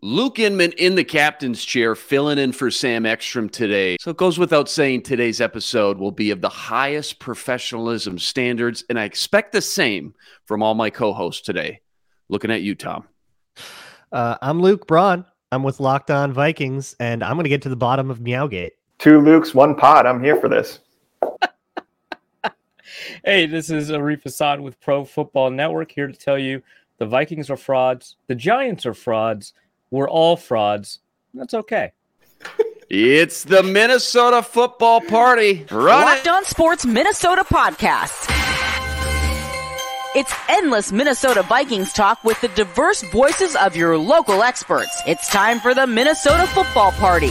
Luke Inman in the captain's chair, filling in for Sam Ekstrom today. So it goes without saying today's episode will be of the highest professionalism standards, and I expect the same from all my co hosts today. Looking at you, Tom. Uh, I'm Luke Braun. I'm with Locked On Vikings, and I'm going to get to the bottom of Meowgate. Two Lukes, one pod. I'm here for this. hey, this is Arif Hassan with Pro Football Network here to tell you the Vikings are frauds, the Giants are frauds, we're all frauds. That's okay. It's the Minnesota football party. Run Locked On Sports Minnesota podcast. It's endless Minnesota Vikings talk with the diverse voices of your local experts. It's time for the Minnesota football party.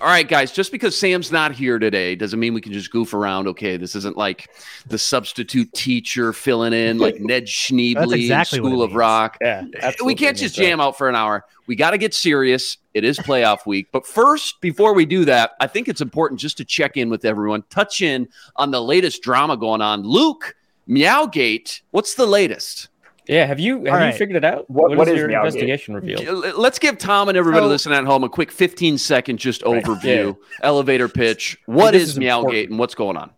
All right, guys, just because Sam's not here today doesn't mean we can just goof around. Okay, this isn't like the substitute teacher filling in like Ned Schneebly exactly School of means. Rock. Yeah, we can't just jam out for an hour. We got to get serious. It is playoff week. But first, before we do that, I think it's important just to check in with everyone, touch in on the latest drama going on. Luke, Meowgate, what's the latest? Yeah, have you have you right. figured it out? What- what is is your Meowgate? investigation reveal? Let's give Tom and everybody So- listening at home a quick 15 second just Right. overview, elevator pitch. What is is Meowgate important. and what's going on?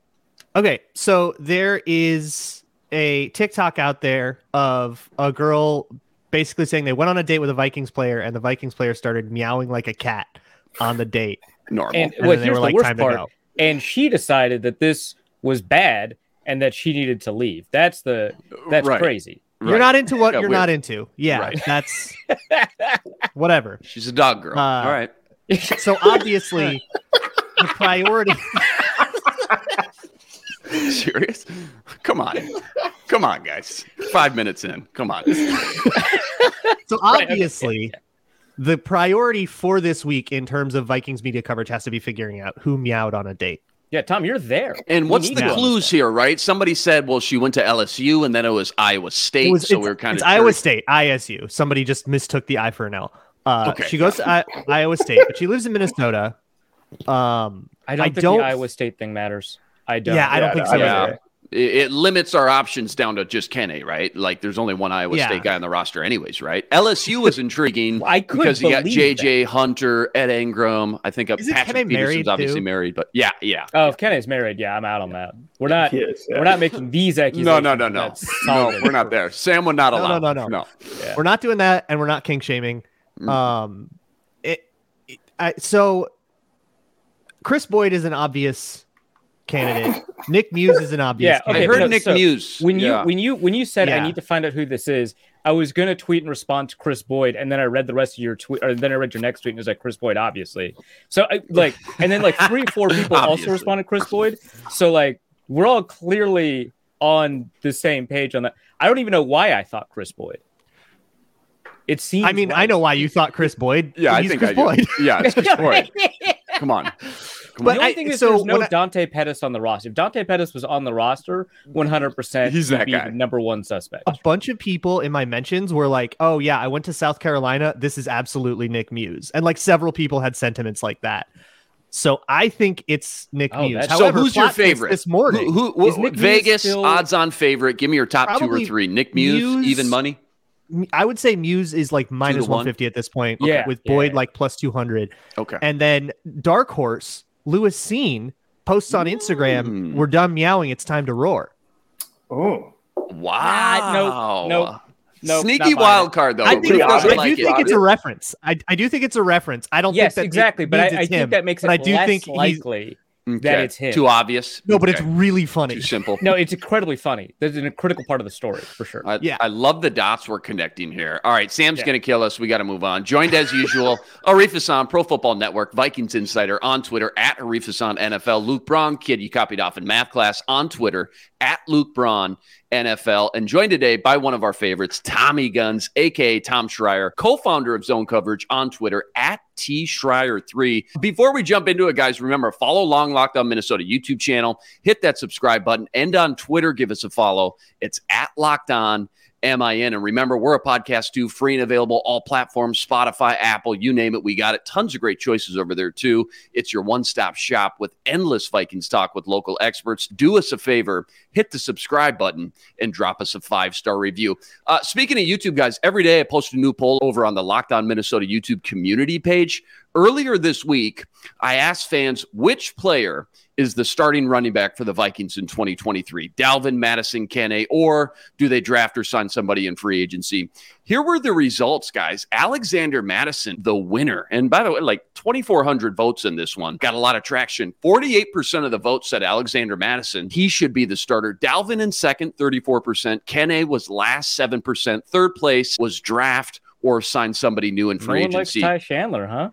Okay, so there is a TikTok out there of a girl basically saying they went on a date with a Vikings player, and the Vikings player started meowing like a cat on the date. Normal. And, And well, they here's were the like, worst "Time to part. go." And she decided that this was bad and that she needed to leave. That's the that's Right. crazy. You're not into what Yeah, you're weird. not into. Yeah, Right. that's whatever. She's a dog girl. Uh, All right. So obviously, the priority. Serious? Come on. Come on, guys. Five minutes in. Come on. So Right, obviously, the priority for this week in terms of Vikings media coverage has to be figuring out who meowed on a date. Yeah, Tom, you're there. And what's the clues understand. here, right? Somebody said, well, she went to LSU and then it was Iowa State. Was, so we are kind of it's of Iowa State, ISU. Somebody just mistook the I for an L. Uh, Okay. She goes to I- Iowa State, but she lives in Minnesota. Um, I don't I think don't- the Iowa State thing matters. I don't. yeah, I don't Yeah, think no, so. yeah. Either. It, it limits our options down to just Kenny, right? Like there's only one Iowa Yeah. State guy on the roster, anyways, right? LSU is intriguing I because you got believe JJ Hunter, Ed Ingram. I think uh, Isn't Patrick Kenny Peterson's married, obviously too? married, but yeah, yeah. Oh, if Kenny's married, yeah, I'm out on that. We're not. Is, yeah. We're not making these accusations. No, no, no, no. No, we're not there. Sam would not No, no, no, no. no. Yeah. We're not doing that, and we're not king shaming. Mm. Um, it, it- I, so Chris Boyd is an obvious candidate. Nick Muse is an obvious. Yeah, I heard no, Nick so Muse. When you Yeah. when you when you said I need to find out who this is, I was gonna tweet and respond to Chris Boyd, and then I read the rest of your tweet, or then I read your next tweet, and it was like Chris Boyd, obviously. So I like, and then like three, four people also Obviously. responded Chris Boyd. So like, we're all clearly on the same page on that. I don't even know why I thought Chris Boyd. It seems. I mean, right. I know why you thought Chris Boyd. yeah, I think Chris I do. Boyd. Yeah, it's Chris Boyd. Come on. Come But the only I- thing is, so there's no I- Dante Pettis on the roster. If Dante Pettis was on the roster, 100, percent He's that be guy. the number one suspect. a bunch of people in my mentions were like, "Oh yeah, I went to South Carolina. This is absolutely Nick Muse," and like several people had sentiments like that. So I think it's Nick Oh, Muse. that's- So who's your favorite? this morning? Who, who, Is Nick Vegas still- odds on favorite? Give me your top two or three. Nick Muse, Muse- even money. I would say Muse is like minus one? one fifty at this point. Yeah, with Boyd yeah. like plus two hundred, Okay. and then Dark Horse Lewis Cine posts on Instagram, Mm. "We're done meowing. It's time to roar." Oh, Wow. No, no, no, Sneaky wild card though. I think, pretty doesn't. I do like think it. it's a reference. I, I do think it's a reference. I don't Yes, think that exactly. Nick But I, means I it's think that makes it but I do less think he's- likely that it's him. Too obvious. No, but it's really funny. too simple. No, it's incredibly funny. There's a critical part of the story for sure. I, Yeah. I love the dots we're connecting here. All right, Sam's Yeah. going to kill us. We got to move on. Joined as usual, Arif Hassan, Pro Football Network, Vikings Insider on Twitter at Arif Hassan NFL. Luke Braun, kid you copied off in math class on Twitter at Luke Braun NFL. And joined today by one of our favorites, Tommy Guns, aka Tom Schreier, co-founder of Zone Coverage on Twitter at T Schreier3. Before we jump into it, guys, remember follow Long Locked On Minnesota YouTube channel, hit that subscribe button, and on Twitter, give us a follow. It's at Locked On. MIN. And remember, we're a podcast too, free and available, all platforms, Spotify, Apple, you name it. We got it. Tons of great choices over there too. It's your one stop shop with endless Vikings talk with local experts. Do us a favor, hit the subscribe button and drop us a five star review. Uh, speaking of YouTube, guys, every day I post a new poll over on the Locked On Minnesota YouTube community page. Earlier this week, I asked fans which player is the starting running back for the Vikings in 2023 Dalvin, Mattison, Kene, or do they draft or sign somebody in free agency? Here were the results, guys. Alexander Mattison, the winner. And by the way, like 2,400 votes in this one, got a lot of traction. 48% of the votes said Alexander Mattison, he should be the starter. Dalvin in second, 34%. Kene was last, 7%. Third place was draft or sign somebody new in No free likes agency. Ty Chandler, huh?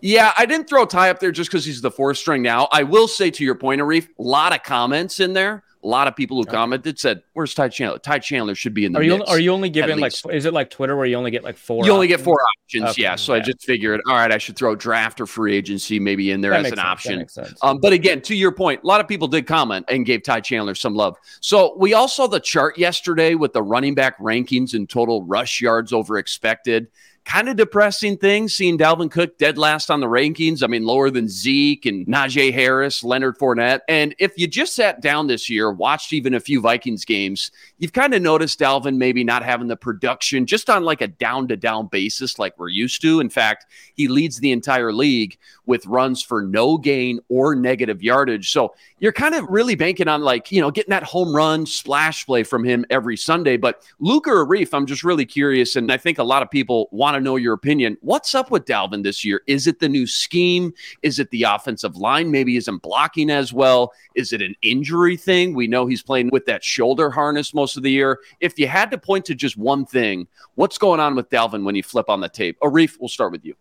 Yeah, I didn't throw Ty up there just because he's the fourth string now. I will say to your point, Arif, a lot of comments in there. A lot of people who commented said, "Where's Ty Chandler? Ty Chandler should be in the Are you mix." are you only given like is it like Twitter where you only get like four? you only get four options, Okay, yeah. So I just figured, all right, I should throw draft or free agency maybe in there That as an sense, option. Um, but again, to your point, a lot of people did comment and gave Ty Chandler some love. So we all saw the chart yesterday with the running back rankings and total rush yards over expected. Kind of depressing thing seeing Dalvin Cook dead last on the rankings. I mean, lower than Zeke and Najee Harris, Leonard Fournette. And if you just sat down this year, watched even a few Vikings games, you've kind of noticed Dalvin maybe not having the production just on like a down to down basis like we're used to. In fact, he leads the entire league with runs for no gain or negative yardage. So you're kind of really banking on like, you know, getting that home run splash play from him every Sunday. But Luca Reef, I'm just really curious. And I think a lot of people want to know your opinion. What's up with Dalvin this year? Is it the new scheme? Is it the offensive line maybe isn't blocking as well? Is it an injury thing? We know he's playing with that shoulder harness most of the year. If you had to point to just one thing, what's going on with Dalvin when you flip on the tape? Arif, we'll start with you.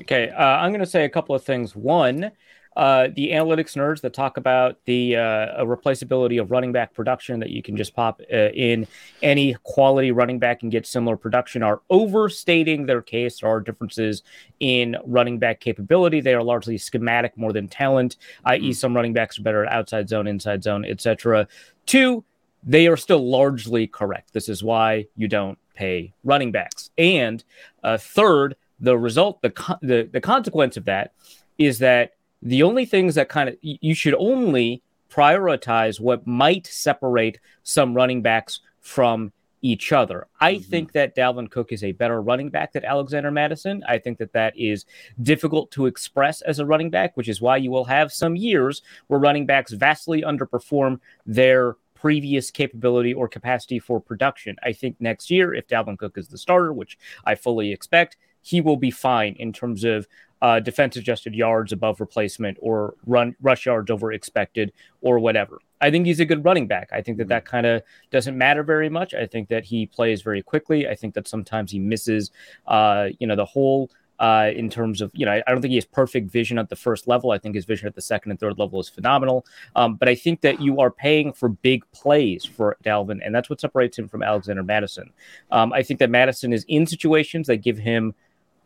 Okay, uh, I'm going to say a couple of things. One, uh, the analytics nerds that talk about the uh, replaceability of running back production that you can just pop uh, in any quality running back and get similar production are overstating their case. There are differences in running back capability. They are largely schematic more than talent, i.e., some running backs are better at outside zone, inside zone, etc. Two, they are still largely correct. This is why you don't pay running backs. And uh, third, the result, the, co- the the consequence of that is that the only things that kind of you should only prioritize what might separate some running backs from each other. I Mhm. think that Dalvin Cook is a better running back than Alexander Mattison. I think that that is difficult to express as a running back, which is why you will have some years where running backs vastly underperform their previous capability or capacity for production. I think next year, if Dalvin Cook is the starter, which I fully expect, he will be fine in terms of uh, defense adjusted yards above replacement or run rush yards over expected or whatever. I think he's a good running back. I think that that kind of doesn't matter very much. I think that he plays very quickly. I think that sometimes he misses, uh, you know, the whole. Uh, in terms of, you know, I, I don't think he has perfect vision at the first level. I think his vision at the second and third level is phenomenal. Um, but I think that you are paying for big plays for Dalvin, and that's what separates him from Alexander Mattison. Um, I think that Mattison is in situations that give him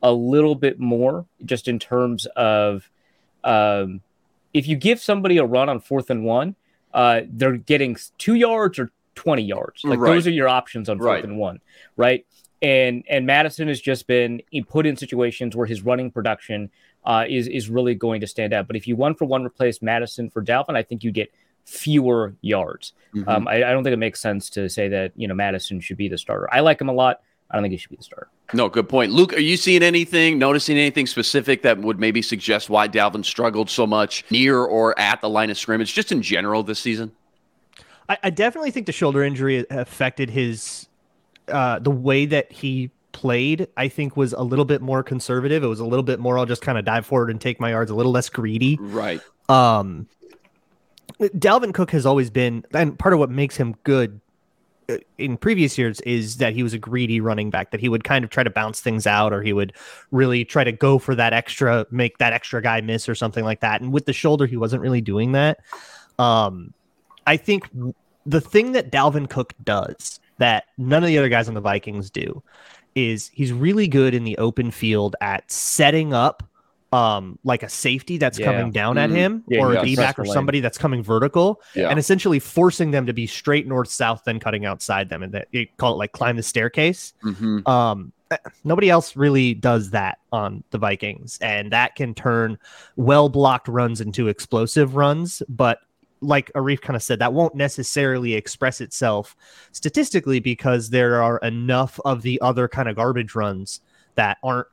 a little bit more, just in terms of um, if you give somebody a run on fourth and one, uh, they're getting two yards or 20 yards. Like Right. those are your options on fourth Right. and one, right? And and Mattison has just been put in situations where his running production uh, is is really going to stand out. But if you one for one replace Mattison for Dalvin, I think you get fewer yards. Mm-hmm. Um, I, I don't think it makes sense to say that you know Mattison should be the starter. I like him a lot. I don't think he should be the starter. No, good point. Luke, are you seeing anything, noticing anything specific that would maybe suggest why Dalvin struggled so much near or at the line of scrimmage, just in general this season? I, I definitely think the shoulder injury affected his uh, the way that he played. I think was a little bit more conservative. It was a little bit more. I'll just kind of dive forward and take my yards. A little less greedy. Right. Um, Dalvin Cook has always been, and part of what makes him good in previous years is that he was a greedy running back, that he would kind of try to bounce things out or he would really try to go for that extra, make that extra guy miss or something like that. And with the shoulder, he wasn't really doing that. Um, I think the thing that Dalvin Cook does that none of the other guys on the Vikings do is he's really good in the open field at setting up um like a safety that's Yeah. coming down at Mhm. him Yeah, or he a back or somebody that's coming vertical Yeah. and essentially forcing them to be straight north south then cutting outside them and that you call it like climb the staircase Mhm. um eh, nobody else really does that on the vikings and that can turn well blocked runs into explosive runs but like arif kind of said that won't necessarily express itself statistically because there are enough of the other kind of garbage runs that aren't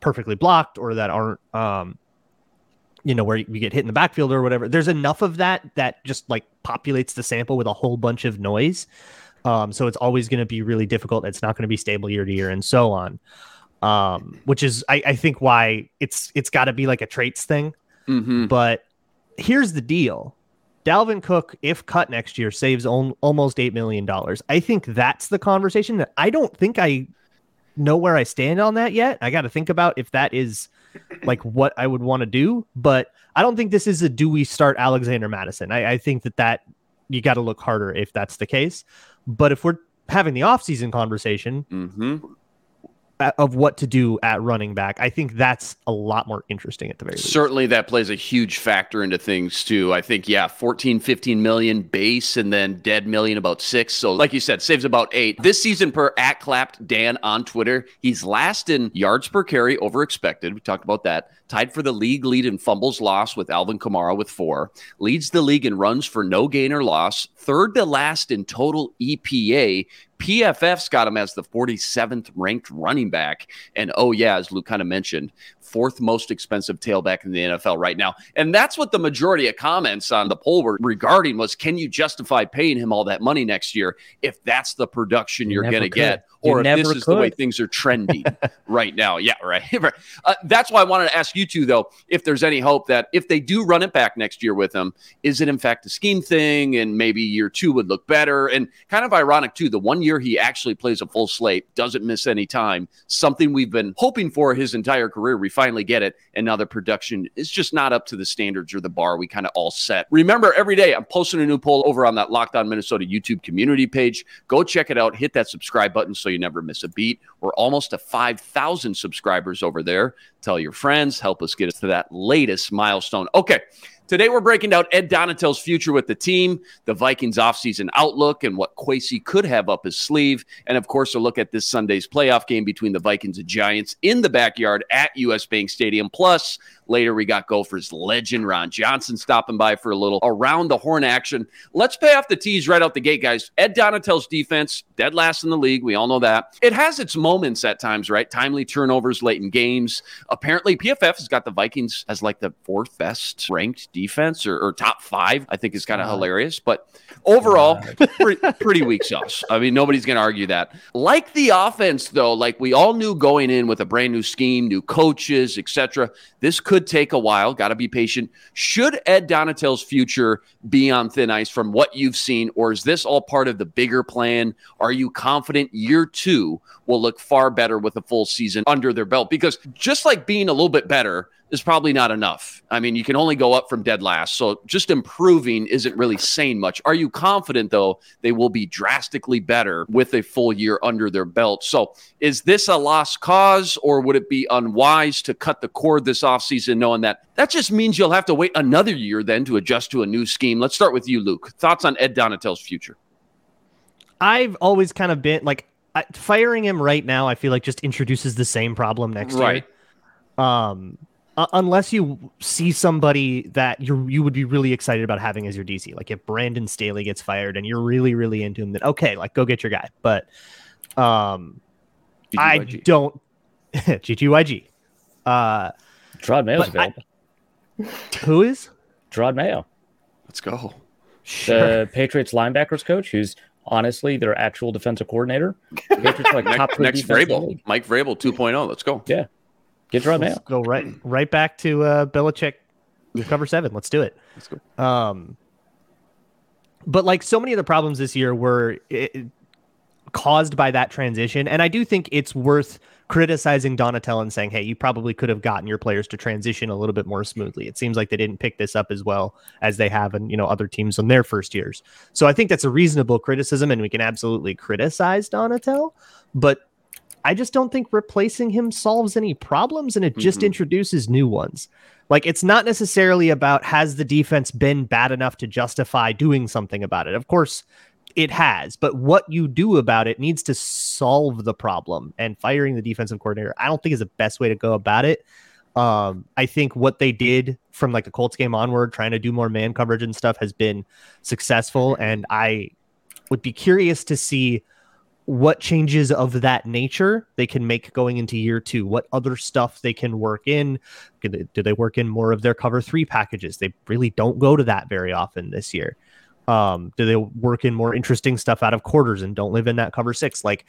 perfectly blocked or that aren't um you know where you get hit in the backfield or whatever there's enough of that that just like populates the sample with a whole bunch of noise. Um so it's always going to be really difficult. It's not going to be stable year to year and so on. Um which is i, I think why it's it's got to be like a traits thing. Mhm. but here's the deal. Dalvin Cook, if cut next year, saves on, almost $8 million. I think that's the conversation that I don't think I know where I stand on that yet. I got to think about if that is like what I would want to do, but I don't think this is a do we start Alexander Mattison. I, I think that that you got to look harder if that's the case. But if we're having the offseason conversation Mhm. Of what to do at running back, I think that's a lot more interesting at the very least. Certainly that plays a huge factor into things too. I think, yeah, 14, 15 million base and then dead million about six. So like you said, saves about eight. This season per at clapped Dan on Twitter, he's last in yards per carry over expected. We talked about that. Tied for the league lead in fumbles lost with Alvin Kamara with four. Leads the league in runs for no gain or loss. Third to last in total EPA. PFF's got him as the 47th ranked running back. And oh, yeah, as Luke kind of mentioned, fourth most expensive tailback in the NFL right now. And that's what the majority of comments on the poll were regarding was can you justify paying him all that money next year if that's the production You you're going to could. get? You Or if this never is the way things are trending right now. Yeah, right. Uh, that's why I wanted to ask you two, though, if there's any hope that if they do run it back next year with him, is it in fact a scheme thing and maybe year two would look better? And kind of ironic, too, the one year he actually plays a full slate, doesn't miss any time, something we've been hoping for his entire career. We finally get it. And now the production is just not up to the standards or the bar we kind of all set. Remember, every day I'm posting a new poll over on that Locked On Minnesota YouTube community page. Go check it out. Hit that subscribe button so you never miss a beat. We're almost to 5,000 subscribers over there. Tell your friends, help us get us to that latest milestone. Okay. Today, we're breaking down Ed Donatell's future with the team, the Vikings offseason outlook, and what Kwesi could have up his sleeve. And of course, a look at this Sunday's playoff game between the Vikings and Giants in the backyard at US Bank Stadium. Plus, later we got Gophers legend Ron Johnson stopping by for a little around the horn action. Let's pay off the tees right out the gate, guys. Ed Donatell's defense, dead last in the league. We all know that. It has its moments at times, right? Timely turnovers late in games. Apparently, PFF has got the Vikings as like the fourth best ranked defense or, or top five. I think is kind of hilarious. But overall, pretty, pretty weak sauce. I mean, nobody's going to argue that. Like the offense, though, like we all knew going in with a brand new scheme, new coaches, etc. This could take a while. Got to be patient. Should Ed Donatell's future be on thin ice from what you've seen, or is this all part of the bigger plan? Are you confident year two will look far better with a full season under their belt? Because just like being a little bit better is probably not enough. I mean, you can only go up from dead last. So just improving isn't really saying much. Are you confident, though, they will be drastically better with a full year under their belt? So is this a lost cause, or would it be unwise to cut the cord this offseason, knowing that that just means you'll have to wait another year then to adjust to a new scheme? Let's start with you, Luke. Thoughts on Ed Donatell's future? I've always kind of been like firing him right now. I feel like just introduces the same problem next Right. year. Um, uh, unless you see somebody that you you would be really excited about having as your DC, like if Brandon Staley gets fired and you're really really into him, then okay, like go get your guy. But um, I don't GGYG. Uh, Jerod Mayo's But I- who is Jerod Mayo, Let's go. the Patriots linebackers coach, who's honestly their actual defensive coordinator. Patriots are like top Next, three next defense in the Vrabel, league. Mike Vrabel 2.0. Let's go. Get Jerod Mayo. Let's go right right back to uh, Belichick cover seven. Let's do it. Let's go. Um, but like so many of the problems this year were it, caused by that transition. And I do think it's worth criticizing Donatell and saying, hey, you probably could have gotten your players to transition a little bit more smoothly. It seems like they didn't pick this up as well as they have in, you know, other teams in their first years. So I think that's a reasonable criticism and we can absolutely criticize Donatell, but I just don't think replacing him solves any problems and it just Mhm. introduces new ones. Like it's not necessarily about has the defense been bad enough to justify doing something about it. Of course, it has, but what you do about it needs to solve the problem. And firing the defensive coordinator, I don't think is the best way to go about it. Um, I think what they did from like the Colts game onward, trying to do more man coverage and stuff, has been successful. And I would be curious to see what changes of that nature they can make going into year two. What other stuff they can work in? Do they, work in more of their cover three packages? They really don't go to that very often this year. Um, do they work in more interesting stuff out of quarters and don't live in that cover six? Like,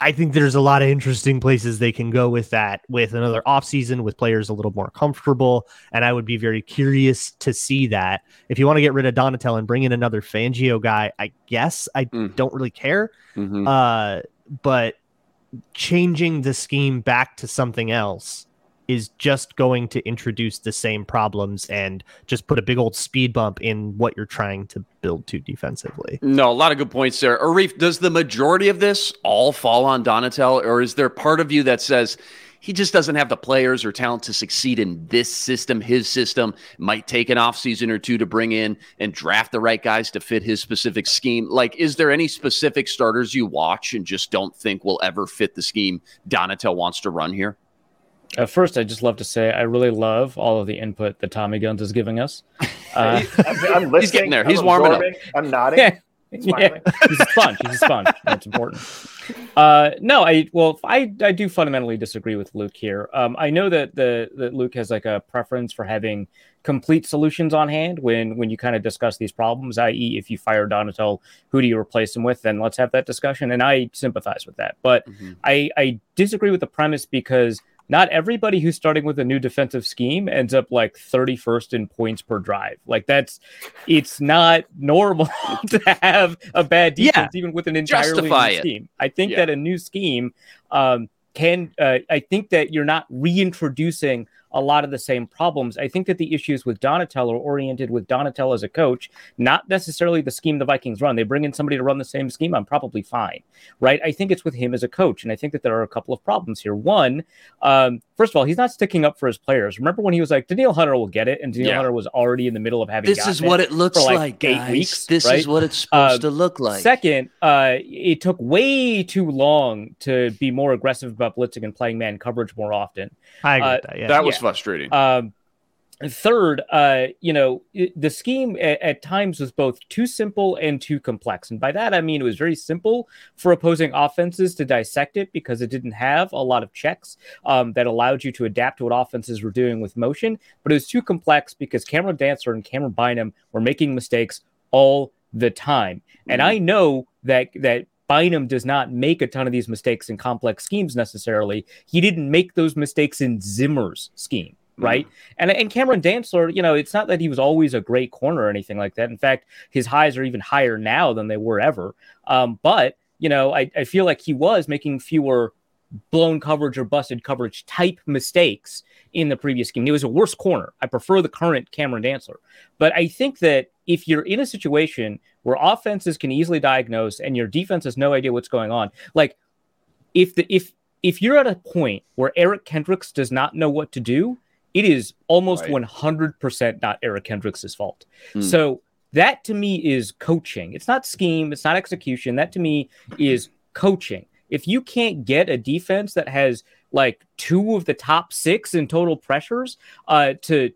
I think there's a lot of interesting places they can go with that with another offseason with players a little more comfortable. And I would be very curious to see that. If you want to get rid of Donatell and bring in another Fangio guy, I guess I Mm. don't really care. Mhm. Uh, but changing the scheme back to something else is just going to introduce the same problems and just put a big old speed bump in what you're trying to build to defensively. No, a lot of good points there. Arif, does the majority of this all fall on Donatell, or is there part of you that says he just doesn't have the players or talent to succeed in this system, his system? Might take an offseason or two to bring in and draft the right guys to fit his specific scheme. Like, is there any specific starters you watch and just don't think will ever fit the scheme Donatell wants to run here? Uh, first, I'd just love to say I really love all of the input that Tommy Guns is giving us. Uh, I'm, I'm listening. He's getting there. I'm He's warming up. I'm nodding. yeah, yeah, he's a sponge. He's a sponge. That's important. Uh, no, I well, I I do fundamentally disagree with Luke here. Um, I know that the that Luke has like a preference for having complete solutions on hand when when you kind of discuss these problems. I.e., if you fire Donatell, who do you replace him with? Then let's have that discussion. And I sympathize with that, but I, I disagree with the premise because not everybody who's starting with a new defensive scheme ends up like 31st in points per drive. Like that's it's not normal to have a bad Yeah. defense even with an entirely Justify new it. scheme. I think Yeah. that a new scheme um, can uh, I think that you're not reintroducing a lot of the same problems. I think that the issues with Donatello are oriented with Donatello as a coach, not necessarily the scheme the Vikings run. They bring in somebody to run the same scheme, I'm probably fine, right? I think it's with him as a coach, and I think that there are a couple of problems here. One, um, first of all, he's not sticking up for his players. Remember when he was like, Danielle Hunter will get it, and Daniel Yeah. Hunter was already in the middle of having. This is what it looks like, like, eight guys. weeks, this right? is what it's supposed Uh, to look like. Second, uh, it took way too long to be more aggressive about blitzing and playing man coverage more often. I agree Uh, with that. Yeah. that was yeah. Frustrating. Um, third, uh, you know, it, the scheme at, at times was both too simple and too complex. And by that, I mean it was very simple for opposing offenses to dissect it because it didn't have a lot of checks um, that allowed you to adapt to what offenses were doing with motion. But it was too complex because Cameron Dantzler and Camryn Bynum were making mistakes all the time. And I know that that Bynum does not make a ton of these mistakes in complex schemes necessarily. He didn't make those mistakes in Zimmer's scheme, right? And and Cameron Dantzler, you know, it's not that he was always a great corner or anything like that. In fact, his highs are even higher now than they were ever. Um, but you know, I, I feel like he was making fewer blown coverage or busted coverage type mistakes in the previous game. It was a worse corner. I prefer the current Cameron Dantzler. But I think that if you're in a situation where offenses can easily diagnose and your defense has no idea what's going on, like if the if if you're at a point where Eric Kendricks does not know what to do, it is almost Right. 100% not Eric Kendricks' fault. Hmm. So that to me is coaching. It's not scheme, it's not execution. That to me is coaching. If you can't get a defense that has like two of the top six in total pressures uh, to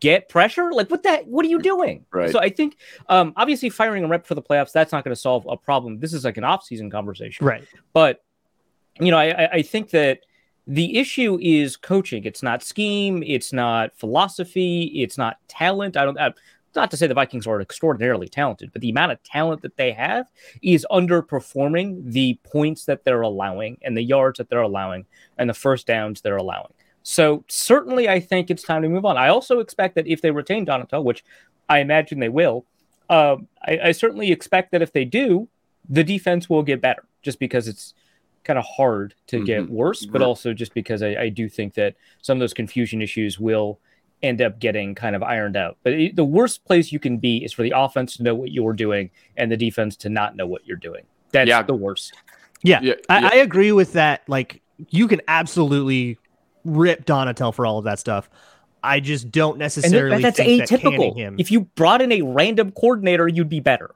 get pressure, like what that what are you doing? Right. So I think um, obviously firing a rep for the playoffs that's not going to solve a problem. This is like an off-season conversation right. but you know, I, I- I think that the issue is coaching. It's not scheme. It's not philosophy. It's not talent. I don't. Uh, not to say the Vikings are extraordinarily talented, but the amount of talent that they have is underperforming the points that they're allowing and the yards that they're allowing and the first downs they're allowing. So certainly, I think it's time to move on. I also expect that if they retain Donato, which I imagine they will, um, I, I certainly expect that if they do, the defense will get better, just because it's kind of hard to get Mhm. worse, but Right. also just because I, I do think that some of those confusion issues will end up getting kind of ironed out. But it, the worst place you can be is for the offense to know what you're doing and the defense to not know what you're doing. That's Yeah. the worst. Yeah, Yeah, I, yeah. I agree with that. Like, you can absolutely rip Donatell for all of that stuff. I just don't And necessarily th- that's think that canning atypical. him. If you brought in a random coordinator, you'd be better.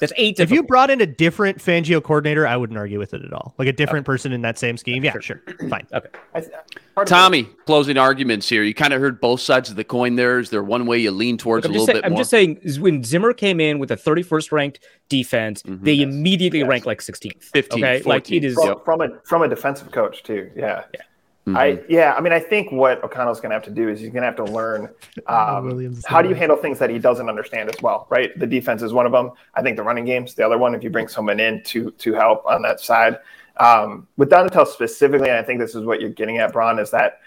That's atypical. If you brought in a different Fangio coordinator, I wouldn't argue with it at all. Like a different person in that same scheme. Yeah, sure. Fine. Okay. Tommy, closing arguments here. You kind of heard both sides of the coin there. Is there one way you lean towards I'm, a little say- bit I'm more? just saying, when Zimmer came in with a 31st ranked defense, Mhm. they Yes. immediately Yes. ranked like 16th. 15th, okay, like it is. from, from a from a defensive coach too. Yeah. Mhm. I yeah, I mean, I think what O'Connell's going to have to do is he's going to have to learn um, how do you handle things that he doesn't understand as well, right? The defense is one of them. I think the running game's the other one. If you bring someone in to to help on that side, um, with Donatell specifically, and I think this is what you're getting at, Braun, is that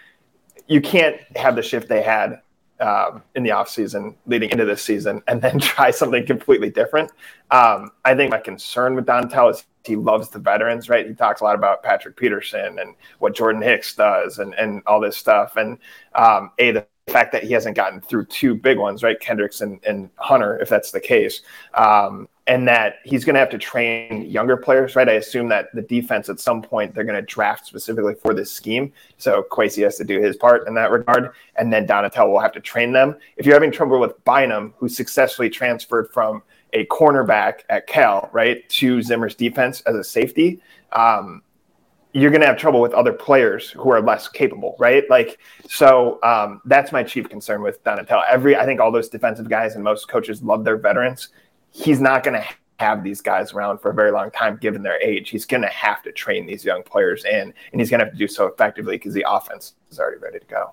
you can't have the shift they had um, in the offseason leading into this season and then try something completely different. Um, I think my concern with Donatell is he loves the veterans, right? He talks a lot about Patrick Peterson and what Jordan Hicks does and, and all this stuff. And um, A, the fact that he hasn't gotten through two big ones, right? Kendricks and, and Hunter, if that's the case. Um, and that he's going to have to train younger players, right? I assume that the defense at some point they're going to draft specifically for this scheme. So Kwesi has to do his part in that regard, and then Donatell will have to train them. If you're having trouble with Bynum, who successfully transferred from a cornerback at Cal, right, to Zimmer's defense as a safety, um, you're going to have trouble with other players who are less capable, right? Like, so um, that's my chief concern with Donatell. Every, I think all those defensive guys and most coaches love their veterans. He's not going to have these guys around for a very long time, given their age. He's going to have to train these young players in, and he's going to have to do so effectively because the offense is already ready to go.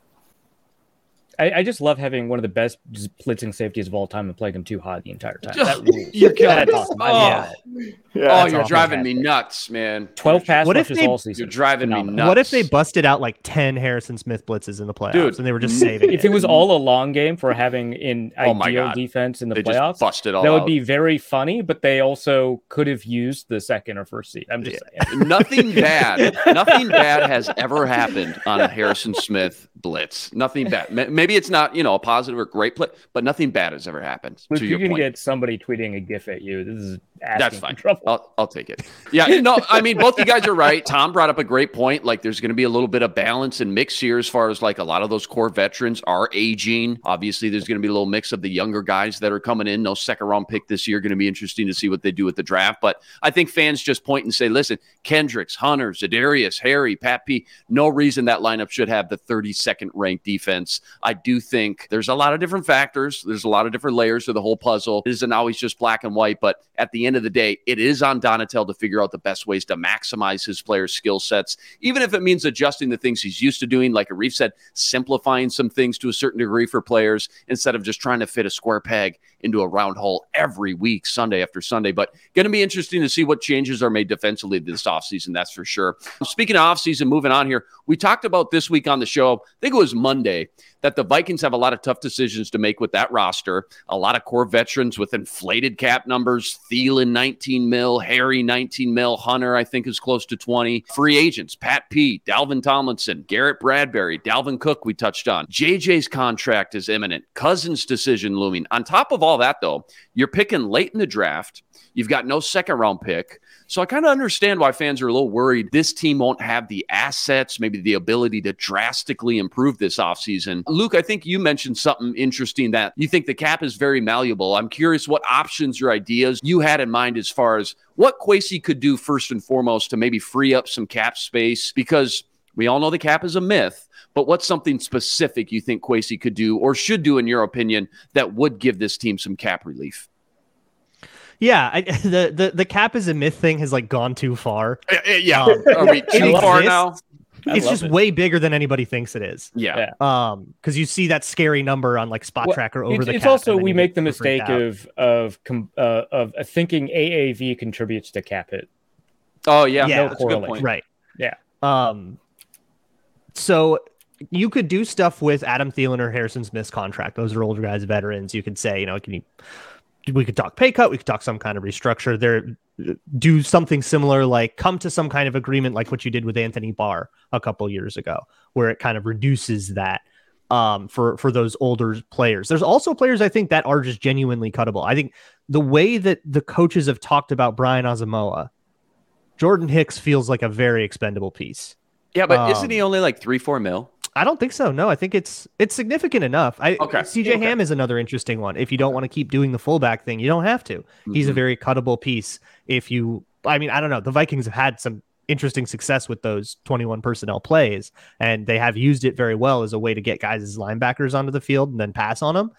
I, I just love having one of the best blitzing safeties of all time and playing him too hot the entire time. Just- That. You're killing That's me. awesome. Oh. love it. Yeah, oh, that's you're all. driving me nuts, man. 12 pass What if they- all season. You're driving me nuts. What if they busted out like 10 Harrison Smith blitzes in the playoffs Dude, and they were just saving If it? it was all a long game for having an Oh ideal God. defense in the They just playoffs, busted all that would out. be very funny, but they also could have used the second or first seat. I'm just saying. Nothing bad. Nothing bad has ever happened on a Harrison Smith blitz. Nothing bad. Ma- Maybe it's not, you know, a positive or great play, but nothing bad has ever happened. If to going to point. get somebody tweeting a GIF at you, this is That's fine. trouble. I'll, I'll take it. Yeah, no, I mean, both you guys are right. Tom brought up a great point. Like, there's going to be a little bit of balance and mix here as far as like a lot of those core veterans are aging. Obviously, there's going to be a little mix of the younger guys that are coming in. No second round pick this year. Going to be interesting to see what they do with the draft. But I think fans just point and say, listen, Kendricks, Hunter, Za'Darius, Harry, Pat P. No reason that lineup should have the 32nd ranked defense. I do think there's a lot of different factors. There's a lot of different layers to the whole puzzle. It isn't always just black and white, but at the end of the day, it is on Donatell to figure out the best ways to maximize his players' skill sets, even if it means adjusting the things he's used to doing. Like Arif said, simplifying some things to a certain degree for players instead of just trying to fit a square peg into a round hole every week, Sunday after Sunday. But going to be interesting to see what changes are made defensively this offseason, that's for sure. Speaking of offseason, moving on here, we talked about this week on the show, I think it was Monday, that the Vikings have a lot of tough decisions to make with that roster. A lot of core veterans with inflated cap numbers. Thielen, 19 mil. Harry, 19 mil. Hunter, I think, is close to 20. Free agents, Pat P, Dalvin Tomlinson, Garrett Bradbury, Dalvin Cook, we touched on. JJ's contract is imminent. Cousins' decision looming. On top of all that, though, you're picking late in the draft. You've got no second round pick. So I kind of understand why fans are a little worried this team won't have the assets, maybe the ability to drastically improve this offseason. Luke, I think you mentioned something interesting that you think the cap is very malleable. I'm curious what options or ideas you had in mind as far as what Kwesi could do first and foremost to maybe free up some cap space because we all know the cap is a myth, but what's something specific you think Kwesi could do or should do, in your opinion, that would give this team some cap relief? yeah, I, the, the the cap is a myth thing has like gone too far. Yeah. Um, Are we it too far exists. now? I it's just it. way bigger than anybody thinks it is. Yeah. Yeah. Um, because you see that scary number on like Spot Well, Tracker over it's, the. it's cap, also we make the mistake out. of of com- uh, of uh, thinking AAV contributes to cap hit. Oh yeah, Yeah. that's a good point. right. Yeah. Um, so you could do stuff with Adam Thielen or Harrison Smith's contract. Those are older guys, veterans. You could say, you know, can you we could talk pay cut, we could talk some kind of restructure. There, do something similar, like come to some kind of agreement, like what you did with Anthony Barr a couple years ago, where it kind of reduces that um, for for those older players. There's also players I think that are just genuinely cuttable. I think the way that the coaches have talked about Brian Asamoah, Jordan Hicks feels like a very expendable piece. Yeah, but isn't he Um, only like three, four mil? I don't think so. No, I think it's it's significant enough. I Okay. CJ Okay. Ham is another interesting one. If you don't want to keep doing the fullback thing, you don't have to. He's a Mhm. very cuttable piece. If you, I mean, I don't know. The Vikings have had some interesting success with those 21 personnel plays, and they have used it very well as a way to get guys as linebackers onto the field and then pass on them.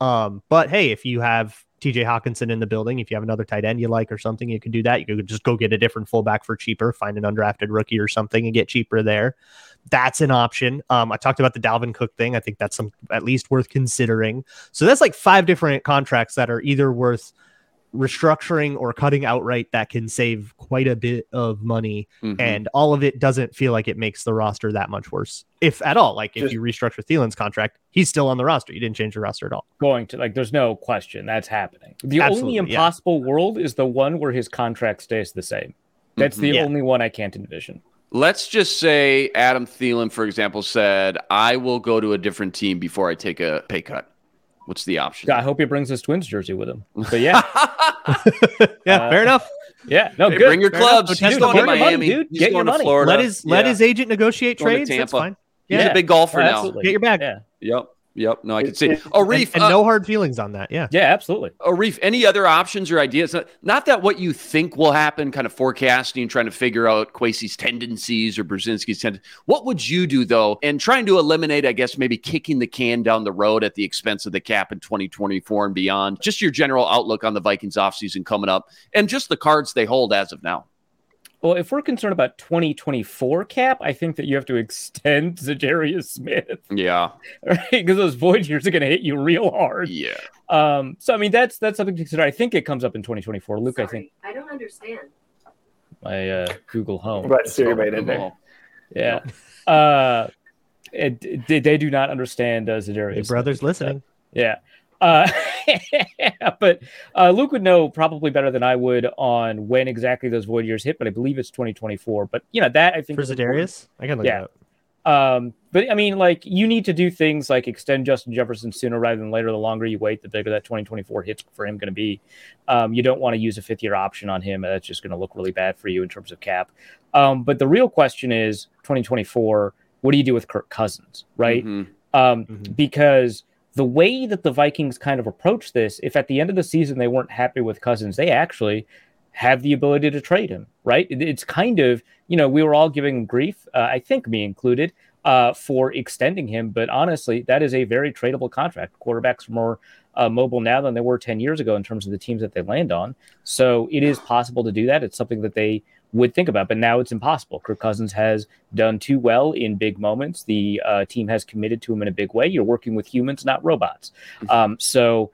Um, but hey, if you have TJ Hockenson in the building, if you have another tight end you like or something, you can do that. You could just go get a different fullback for cheaper, find an undrafted rookie or something and get cheaper there. That's an option. Um, I talked about the Dalvin Cook thing. I think that's some at least worth considering. So that's like five different contracts that are either worth restructuring or cutting outright that can save quite a bit of money Mhm. and all of it doesn't feel like it makes the roster that much worse if at all like if Just- you restructure Thielen's contract he's still on the roster you didn't change the roster at all going to like there's no question that's happening the Absolutely, only yeah. impossible world is the one where his contract stays the same that's the Mhm. Yeah. only one i can't envision Let's just say Adam Thielen, for example, said, I will go to a different team before I take a pay cut. What's the option? i hope he brings his twins jersey with him but yeah yeah Uh, fair enough yeah no Hey, good bring your Fair clubs. Dude, He's get going to your money, Miami. dude. He's Get your going to money. Florida. let his let his agent negotiate Going to trades that's Tampa. fine He's Yeah. a big golfer now. Get your bag. yeah Yep. Yep. No, I can see. it- Oh, and, Reef. and uh, no hard feelings on that yeah yeah absolutely Oh, Reef, any other options or ideas? Not- Not that what you think will happen, kind of forecasting, trying to figure out Kwesi's tendencies or Brzezinski's tendencies. What would you do, though, and trying to eliminate, I guess, maybe kicking the can down the road at the expense of the cap in 2024 and beyond? Just your general outlook on the Vikings offseason coming up and just the cards they hold as of now. Well if we're concerned about 2024 cap i think that you have to extend Za'Darius smith Yeah. right because those void years are going to hit you real hard Yeah. um so i mean that's that's something to consider i think it comes up in 2024 luke i think I don't understand. my uh google home I'm Siri made it there. Well, Yeah. Uh, it, they, they do not understand uh, Za'Darius. Hey, brothers listening Yeah. Uh, but uh, Luke would know probably better than I would on when exactly those void years hit, but I believe it's 2024. But, you know, that I think for is. Za'Darius I can look Yeah. it up Um, but I mean, like you need to do things like extend Justin Jefferson sooner rather than later. The longer you wait, the bigger that 2024 hits for him going to be. Um, you don't want to use a fifth year option on him. That's just going to look really bad for you in terms of cap. Um, but the real question is 2024. What do you do with Kirk Cousins, right? mhm. Um, Mhm. because the way that the Vikings kind of approach this, if at the end of the season they weren't happy with Cousins, they actually have the ability to trade him, right? It's kind of, you know, we were all giving grief, uh, I think me included, uh, for extending him. But honestly, that is a very tradable contract. Quarterbacks are more uh, mobile now than they were 10 years ago in terms of the teams that they land on. So it is possible to do that. It's something that they would think about, but now it's impossible. Kirk Cousins has done too well in big moments. The uh, team has committed to him in a big way. You're working with humans, not robots. Um, so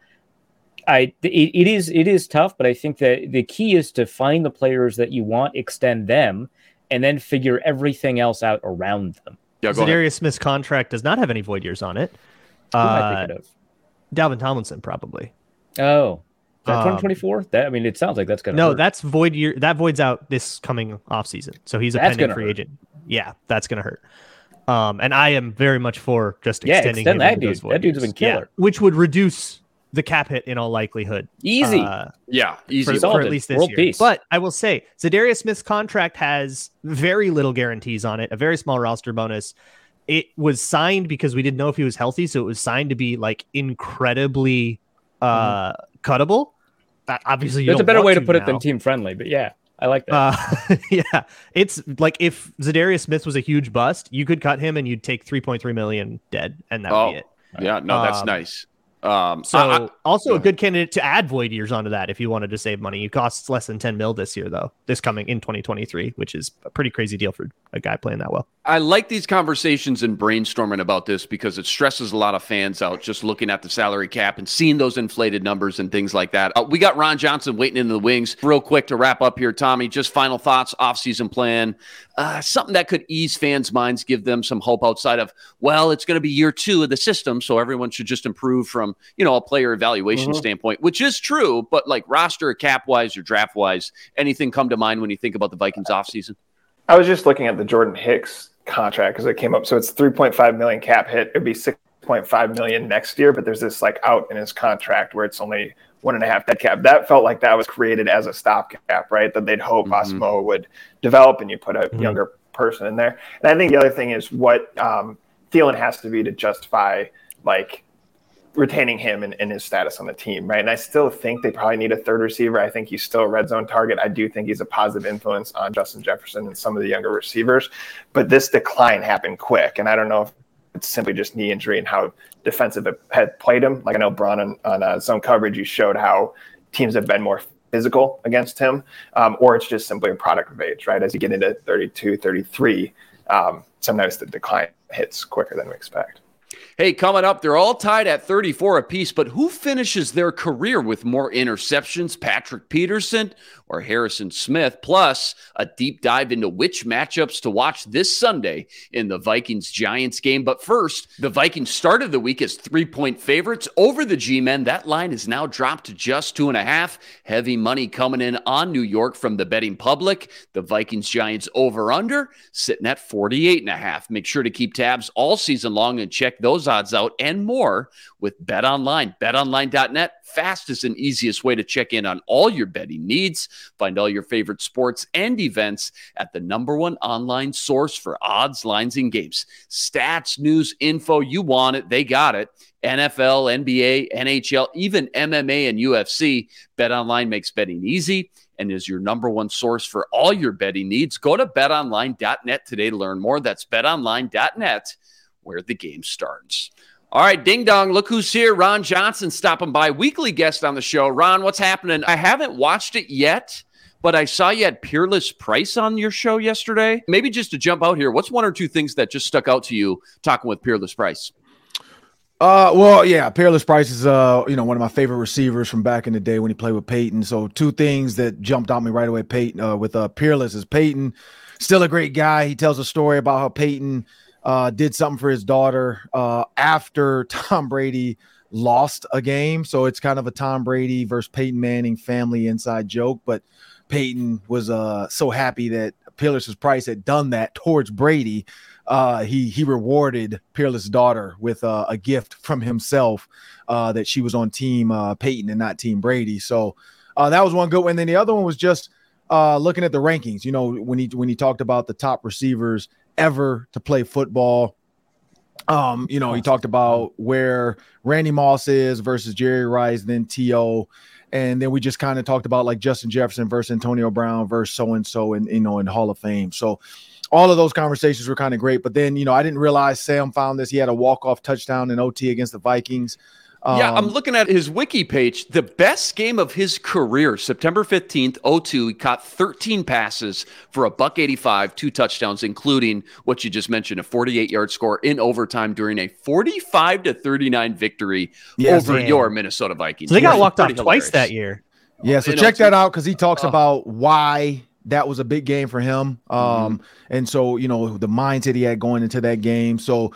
I it, it is it is tough, but I think that the key is to find the players that you want, extend them, and then figure everything else out around them. Yeah, go ahead. Za'Darius Smith's contract does not have any void years on it Who am I uh, thinking of? Dalvin Tomlinson probably Oh, is that um, 2024? That I mean, it sounds like that's gonna No, hurt. that's void year. That voids out this coming off season. So he's a That's pending free hurt. agent. Yeah, that's gonna hurt. Um, and I am very much for just Yeah, extending extend him that into those dude. That dude's years. been killer. Yeah, which would reduce the cap hit in all likelihood. easy. uh, Yeah. Easy. for, for at least this World year. peace. But I will say, Za'Darius Smith's contract has very little guarantees on it, a very small roster bonus. It was signed because we didn't know if he was healthy, so it was signed to be like incredibly uh cuttable. Uh, obviously, you That's a don't better want way to put it than team friendly, but yeah, I like that. Uh, yeah, it's like if Za'Darius Smith was a huge bust, you could cut him and you'd take 3.3 million dead, and that would Oh, be it. yeah. No, that's Um, nice. Um, So, I- I- also go a good candidate to add void years onto that if you wanted to save money. It costs less than 10 mil this year, though. This coming in 2023, which is a pretty crazy deal for a guy playing that well. I like these conversations and brainstorming about this because it stresses a lot of fans out just looking at the salary cap and seeing those inflated numbers and things like that. Uh, we got Ron Johnson waiting in the wings. Real quick to wrap up here, Tommy, just final thoughts, offseason plan, uh, something that could ease fans' minds, give them some hope outside of, well, it's going to be year two of the system, so everyone should just improve from, you know, a player evaluation mm-hmm. standpoint, which is true, but like roster, cap wise, or draft wise, anything come to mind when you think about the Vikings offseason? I was just looking at the Jordan Hicks contract because it came up. So it's 3.5 million cap hit. It'd be 6.5 million next year, but there's this like out in his contract where it's only one and a half dead cap. That felt like that was created as a stopgap, right? That they'd hope mm-hmm. Asamoah would develop and you put a mm-hmm. younger person in there. And I think the other thing is what um, Thielen has to be to justify like retaining him and, and, his status on the team, right? And I still think they probably need a third receiver. I think he's still a red zone target. I do think he's a positive influence on Justin Jefferson and some of the younger receivers. But this decline happened quick, and I don't know if it's simply just knee injury and how defensive it had played him. Like I know Braun on, on uh, zone coverage, you showed how teams have been more physical against him, um, or it's just simply a product of age, right? As you get into 32, 33, um, sometimes the decline hits quicker than we expect. Hey, coming up, they're all tied at 34 apiece, but who finishes their career with more interceptions, Patrick Peterson or Harrison Smith? Plus, a deep dive into which matchups to watch this Sunday in the Vikings Giants game. But first, the Vikings started the week as three point favorites over the G Men. That line is now dropped to just two and a half. Heavy money coming in on New York from the betting public. The Vikings Giants over under sitting at 48 and a half. Make sure to keep tabs all season long and check those those odds out and more with Bet Online. BetOnline.net, fastest and easiest way to check in on all your betting needs. Find all your favorite sports and events at the number one online source for odds, lines, and games. Stats, news, info, you want it, they got it. NFL, NBA, NHL, even MMA and UFC. BetOnline makes betting easy and is your number one source for all your betting needs. Go to betonline.net today to learn more. That's betonline.net where the game starts. All right, ding dong. Look who's here. Ron Johnson stopping by, weekly guest on the show. Ron, what's happening? I haven't watched it yet, but I saw you had Peerless Price on your show yesterday. Maybe just to jump out here, what's one or two things that just stuck out to you talking with Peerless Price? Uh, well, yeah, Peerless Price is uh, you know, one of my favorite receivers from back in the day when he played with Peyton. So two things that jumped out me right away. Peyton uh, with uh, Peerless is Peyton, still a great guy. He tells a story about how Peyton uh, did something for his daughter uh, after Tom Brady lost a game. So it's kind of a Tom Brady versus Peyton Manning family inside joke. But Peyton was uh, so happy that Peerless's Price had done that towards Brady. Uh, he he rewarded Peerless' daughter with uh, a gift from himself uh, that she was on Team uh, Peyton and not Team Brady. So uh, that was one good one. And then the other one was just uh, looking at the rankings. You know, when he when he talked about the top receivers ever to play football. Um, you know, he talked about where Randy Moss is versus Jerry Rice, then T.O. And then we just kind of talked about like Justin Jefferson versus Antonio Brown versus so and so, and you know, in Hall of Fame. So all of those conversations were kind of great. But then, you know, I didn't realize Sam found this. He had a walk off touchdown in OT against the Vikings. Um, yeah, I'm um, looking at his wiki page. The best game of his career, September 15th, 02. He caught 13 passes for a buck 85, two touchdowns, including what you just mentioned, a 48 yard score in overtime during a 45 to 39 victory yes, over man. your Minnesota Vikings. So they got walked off twice that year. Yeah, so check that out because he talks uh, about why that was a big game for him. Um, mm-hmm. and so you know the mindset he had going into that game. So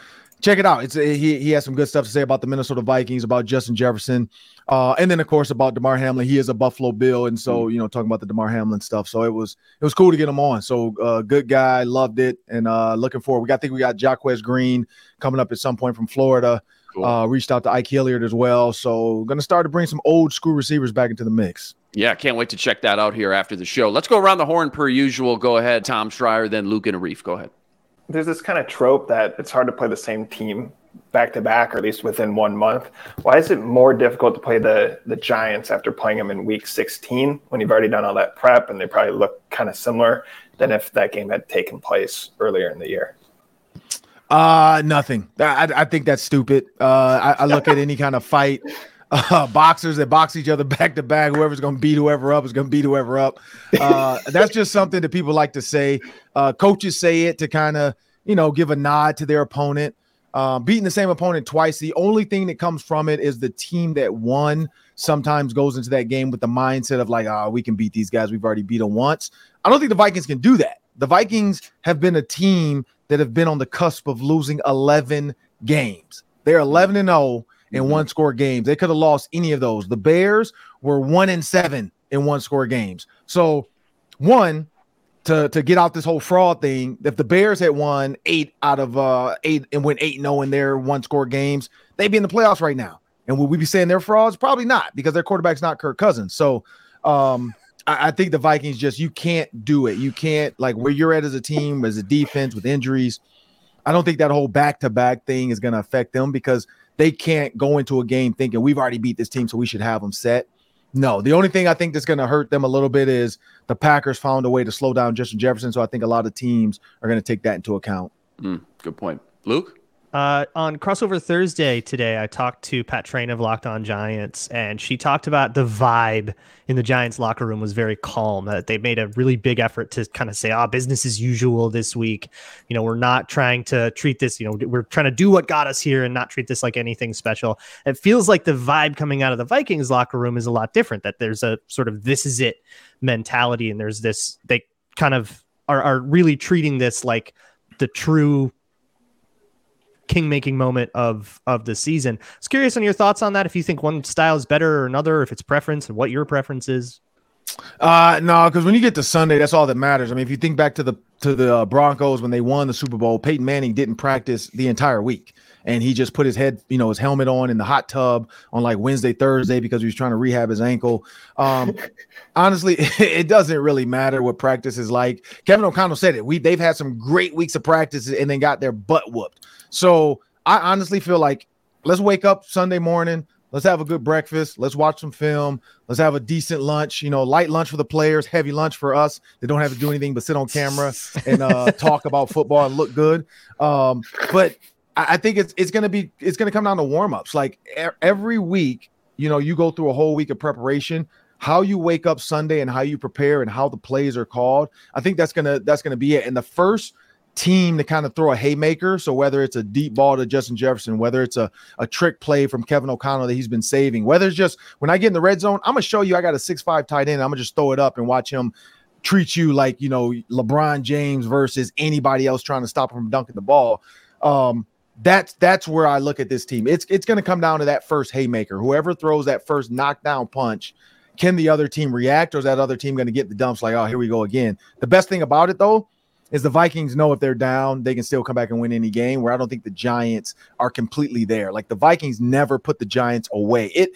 check it out. It's he he has some good stuff to say about the Minnesota Vikings, about Justin Jefferson, uh, and then of course about Damar Hamlin. He is a Buffalo Bill, and so mm. you know talking about the Damar Hamlin stuff. So it was it was cool to get him on. So uh, good guy, loved it, and uh, looking forward. We got I think we got Jacquez Green coming up at some point from Florida. Cool. Uh, reached out to Ike Hilliard as well. So going to start to bring some old school receivers back into the mix. Yeah, can't wait to check that out here after the show. Let's go around the horn per usual. Go ahead, Tom Schreier, then Luke and Arif. Go ahead there's this kind of trope that it's hard to play the same team back to back, or at least within one month. Why is it more difficult to play the the Giants after playing them in Week 16 when you've already done all that prep and they probably look kind of similar than if that game had taken place earlier in the year? Uh, nothing. I, I think that's stupid. Uh, I, I look at any kind of fight. Uh, boxers that box each other back to back. Whoever's going to beat whoever up is going to beat whoever up. Uh, that's just something that people like to say. Uh, coaches say it to kind of you know, give a nod to their opponent. Uh, beating the same opponent twice. The only thing that comes from it is the team that won sometimes goes into that game with the mindset of like, ah, oh, we can beat these guys. We've already beat them once. I don't think the Vikings can do that. The Vikings have been a team that have been on the cusp of losing 11 games. They're 11 and 0 in mm-hmm. one score games. They could have lost any of those. The Bears were 1 and 7 in one score games. So, one, to to get out this whole fraud thing. If the Bears had won eight out of uh eight and went eight zero in their one score games, they'd be in the playoffs right now. And would we be saying they're frauds? Probably not, because their quarterback's not Kirk Cousins. So, um, I, I think the Vikings just you can't do it. You can't like where you're at as a team, as a defense with injuries. I don't think that whole back to back thing is going to affect them because they can't go into a game thinking we've already beat this team, so we should have them set. No, the only thing I think that's going to hurt them a little bit is the Packers found a way to slow down Justin Jefferson. So I think a lot of teams are going to take that into account. Mm, good point. Luke? Uh, on crossover Thursday today, I talked to Pat Train of Locked On Giants, and she talked about the vibe in the Giants locker room was very calm. That they made a really big effort to kind of say, "Ah, oh, business as usual this week." You know, we're not trying to treat this. You know, we're trying to do what got us here and not treat this like anything special. It feels like the vibe coming out of the Vikings locker room is a lot different. That there's a sort of "this is it" mentality, and there's this they kind of are, are really treating this like the true king making moment of of the season. I was curious on your thoughts on that. If you think one style is better or another, if it's preference and what your preference is. Uh no, because when you get to Sunday, that's all that matters. I mean, if you think back to the to the uh, Broncos when they won the Super Bowl, Peyton Manning didn't practice the entire week, and he just put his head, you know, his helmet on in the hot tub on like Wednesday, Thursday because he was trying to rehab his ankle. Um, honestly, it doesn't really matter what practice is like. Kevin O'Connell said it. We they've had some great weeks of practice and then got their butt whooped. So I honestly feel like let's wake up Sunday morning. Let's have a good breakfast. Let's watch some film. Let's have a decent lunch. You know, light lunch for the players, heavy lunch for us. They don't have to do anything but sit on camera and uh, talk about football and look good. Um, but I, I think it's it's gonna be it's gonna come down to warm ups. Like every week, you know, you go through a whole week of preparation how you wake up Sunday and how you prepare and how the plays are called. I think that's gonna that's gonna be it. And the first team to kind of throw a haymaker. So whether it's a deep ball to Justin Jefferson, whether it's a, a trick play from Kevin O'Connell that he's been saving, whether it's just when I get in the red zone, I'm gonna show you I got a six five tight end. I'm gonna just throw it up and watch him treat you like you know LeBron James versus anybody else trying to stop him from dunking the ball. Um, that's that's where I look at this team. It's it's going to come down to that first haymaker. Whoever throws that first knockdown punch, can the other team react, or is that other team going to get the dumps? Like, oh, here we go again. The best thing about it though is the Vikings know if they're down, they can still come back and win any game. Where I don't think the Giants are completely there. Like the Vikings never put the Giants away. It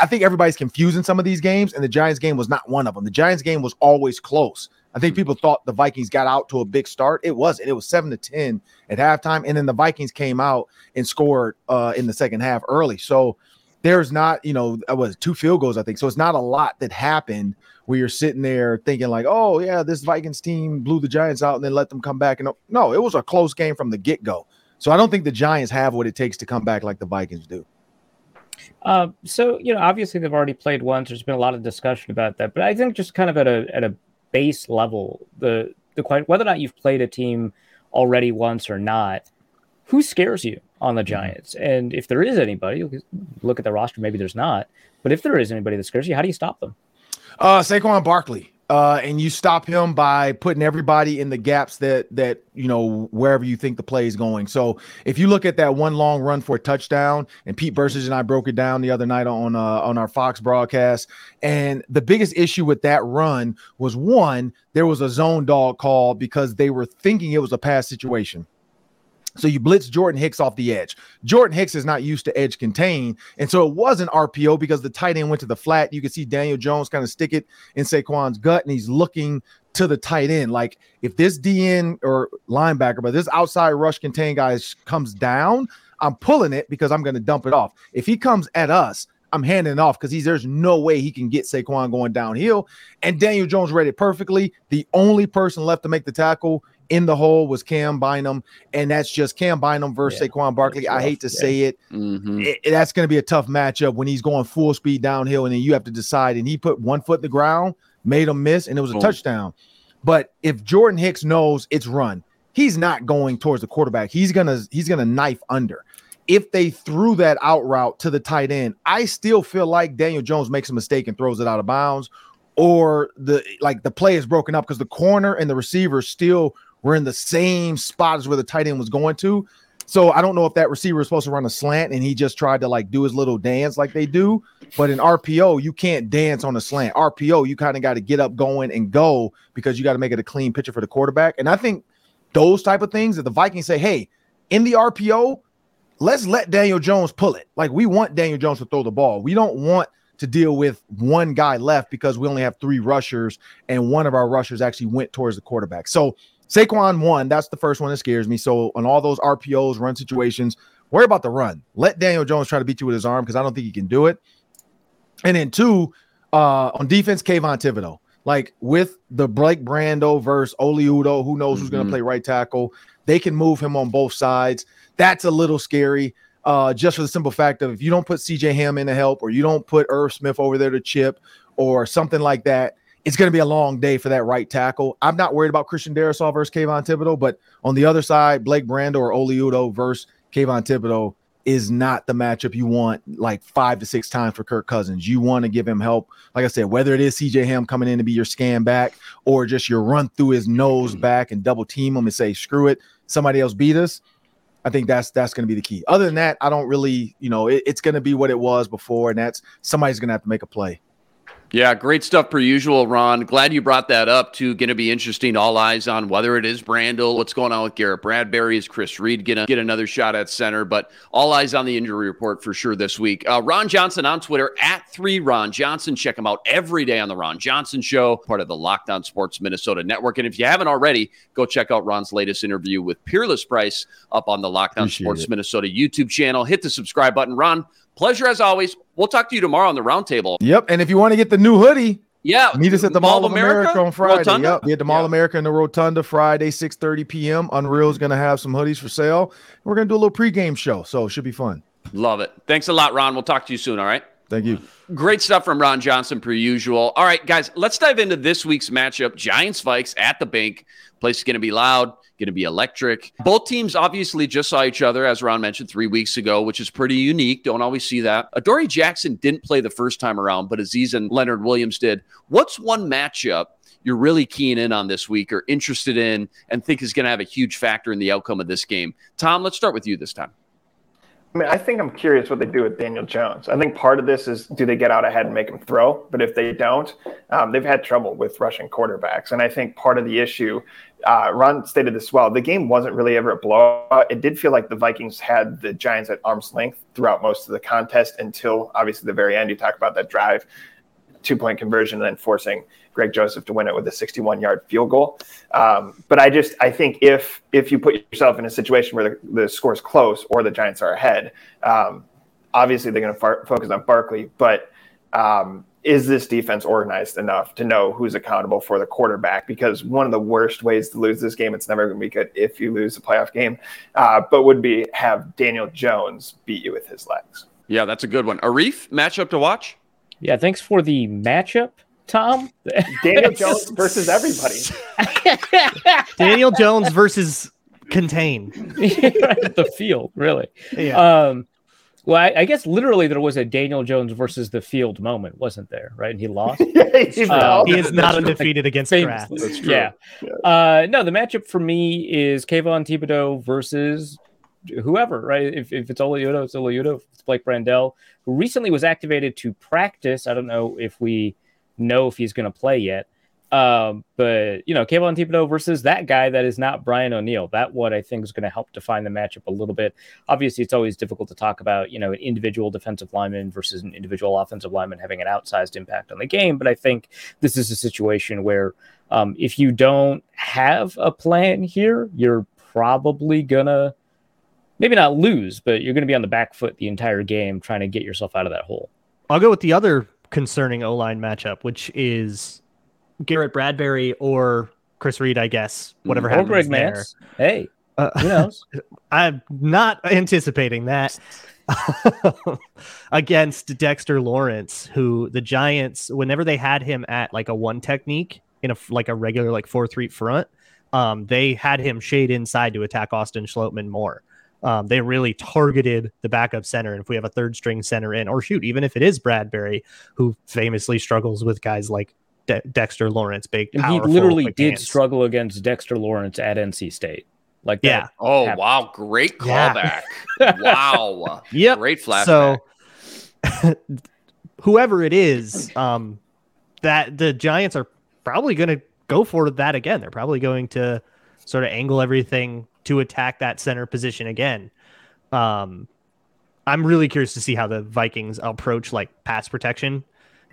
I think everybody's confusing some of these games, and the Giants game was not one of them. The Giants game was always close. I think people thought the Vikings got out to a big start. It wasn't. It was seven to ten at halftime, and then the Vikings came out and scored uh, in the second half early. So there's not, you know, it was two field goals, I think. So it's not a lot that happened where you're sitting there thinking like, oh yeah, this Vikings team blew the Giants out and then let them come back. And no, it was a close game from the get go. So I don't think the Giants have what it takes to come back like the Vikings do. Uh, so you know, obviously they've already played once. There's been a lot of discussion about that, but I think just kind of at a at a base level, the the whether or not you've played a team already once or not, who scares you on the mm-hmm. Giants? And if there is anybody, look at the roster. Maybe there's not, but if there is anybody that scares you, how do you stop them? Uh, Saquon Barkley. Uh, and you stop him by putting everybody in the gaps that that you know wherever you think the play is going. So if you look at that one long run for a touchdown, and Pete Bercich and I broke it down the other night on uh, on our Fox broadcast, and the biggest issue with that run was one, there was a zone dog call because they were thinking it was a pass situation. So you blitz Jordan Hicks off the edge. Jordan Hicks is not used to edge contain. And so it was an RPO because the tight end went to the flat. You can see Daniel Jones kind of stick it in Saquon's gut and he's looking to the tight end. Like if this DN or linebacker, but this outside rush contain guy comes down, I'm pulling it because I'm going to dump it off. If he comes at us, I'm handing off because he's there's no way he can get Saquon going downhill. And Daniel Jones read it perfectly. The only person left to make the tackle in the hole was Cam Bynum, and that's just Cam Bynum versus yeah, Saquon Barkley. I hate to yeah. say it. Mm-hmm. it that's going to be a tough matchup when he's going full speed downhill, and then you have to decide. And he put one foot in the ground, made him miss, and it was a touchdown. But if Jordan Hicks knows it's run, he's not going towards the quarterback. He's gonna he's gonna knife under. If they threw that out route to the tight end, I still feel like Daniel Jones makes a mistake and throws it out of bounds, or the like the play is broken up because the corner and the receiver still were in the same spot as where the tight end was going to. So I don't know if that receiver was supposed to run a slant and he just tried to like do his little dance like they do. But in RPO, you can't dance on a slant. RPO, you kind of got to get up going and go because you got to make it a clean picture for the quarterback. And I think those type of things that the Vikings say, hey, in the RPO, let's let Daniel Jones pull it. Like we want Daniel Jones to throw the ball. We don't want to deal with one guy left because we only have three rushers and one of our rushers actually went towards the quarterback. So Saquon one, that's the first one that scares me. So on all those RPOs, run situations, worry about the run. Let Daniel Jones try to beat you with his arm because I don't think he can do it. And then two, uh, on defense, Kayvon Thibodeaux. Like with the Blake Brandel versus Oli Udoh, who knows who's Mm-hmm. going to play right tackle? They can move him on both sides. That's a little scary. Uh, just for the simple fact of if you don't put CJ Ham in to help, or you don't put Irv Smith over there to chip, or something like that, it's going to be a long day for that right tackle. I'm not worried about Christian Darrisaw versus Kayvon Thibodeaux, but on the other side, Blake Brandel or Oli Udoh versus Kayvon Thibodeaux is not the matchup you want like five to six times for Kirk Cousins. You want to give him help. Like I said, whether it is CJ Ham coming in to be your scan back or just your run through his nose mm-hmm. back and double team him and say, screw it, somebody else beat us. I think that's that's going to be the key. Other than that, I don't really, you know, it- it's going to be what it was before, and that's somebody's going to have to make a play. Yeah, great stuff per usual, Ron. Glad you brought that up too. Going to be interesting. All eyes on whether it is Brandel, what's going on with Garrett Bradbury. Is Chris Reed going to get another shot at center? But all eyes on the injury report for sure this week. Uh, Ron Johnson on Twitter at three Ron Johnson. Check him out every day on the Ron Johnson Show, part of the Locked On Sports Minnesota Network. And if you haven't already, go check out Ron's latest interview with Peerless Price up on the Locked On Appreciate Sports it. Minnesota YouTube channel. Hit the subscribe button, Ron. Pleasure as always. We'll talk to you tomorrow on the roundtable. Yep. And if you want to get the new hoodie, Yeah, meet us at the Mall, of America, on Friday. Rotunda? Yep. Be at the Mall Yeah. of America in the Rotunda Friday, 6 30 p.m. Unreal is going to have some hoodies for sale. We're going to do a little pregame show. So it should be fun. Love it. Thanks a lot, Ron. We'll talk to you soon. All right. Thank you. Great stuff from Ron Johnson, per usual. All right, guys, let's dive into this week's matchup Giants Vikes at the bank. Place is going to be loud, going to be electric. Both teams obviously just saw each other, as Ron mentioned, three weeks ago, which is pretty unique. Don't always see that. Adoree Jackson didn't play the first time around, but Aziz and Leonard Williams did. What's one matchup you're really keen in on this week or interested in and think is going to have a huge factor in the outcome of this game? Tom, let's start with you this time. I mean, I think I'm curious what they do with Daniel Jones. I think part of this is do they get out ahead and make him throw? But if they don't, um, they've had trouble with rushing quarterbacks. And I think part of the issue, uh, Ron stated this well, the game wasn't really ever a blowout. It did feel like the Vikings had the Giants at arm's length throughout most of the contest until obviously the very end. You talk about that drive, two point conversion, and then forcing Greg Joseph to win it with a 61 yard field goal. Um, but I just I think if if you put yourself in a situation where the, the score is close or the Giants are ahead, um, obviously they're going to far- focus on Barkley. But um, is this defense organized enough to know who's accountable for the quarterback? Because one of the worst ways to lose this game, it's never going to be good if you lose a playoff game, uh, but would be have Daniel Jones beat you with his legs. Yeah, that's a good one. Arif, matchup to watch? Yeah, thanks for the matchup, Tom. Daniel Jones versus everybody. Daniel Jones versus contain. the field, really. Yeah. Um, well, I, I guess literally there was a Daniel Jones versus the field moment, wasn't there? Right, and he lost. He Uh, he is not undefeated against grass. Famously. That's true. Yeah. Uh, no, the matchup for me is Kayvon Thibodeaux versus whoever, right? If, if it's Oli Udoh, it's Oli Udoh. If it's Blake Brandel, who recently was activated to practice. I don't know if we know if he's going to play yet. Um, but you know, Kayvon Thibodeaux versus that guy that is not Brian O'Neill. That what I think is going to help define the matchup a little bit. Obviously, it's always difficult to talk about, you know, an individual defensive lineman versus an individual offensive lineman having an outsized impact on the game. But I think this is a situation where um, if you don't have a plan here, you're probably gonna maybe not lose, but you're gonna be on the back foot the entire game trying to get yourself out of that hole. I'll go with the other concerning O line matchup, which is Garrett Bradbury or Chris Reed, I guess. Whatever Or happens there. Mance. Hey, Uh, who knows? I'm not anticipating that against Dexter Lawrence, who the Giants, whenever they had him at like a one technique in a like a regular like four three front, um, they had him shade inside to attack Austin Schlottmann more. Um, they really targeted the backup center. And if we have a third string center in, or shoot, even if it is Bradbury, who famously struggles with guys like De- Dexter Lawrence, big, And he literally quick did hands. struggle against Dexter Lawrence at NC State. Like that. Yeah. Oh happened. wow, great Yeah. callback! wow, Yep. great flashback. So whoever it is, um, that the Giants are probably going to go for that again. They're probably going to sort of angle everything to attack that center position again. Um, I'm really curious to see how the Vikings approach like pass protection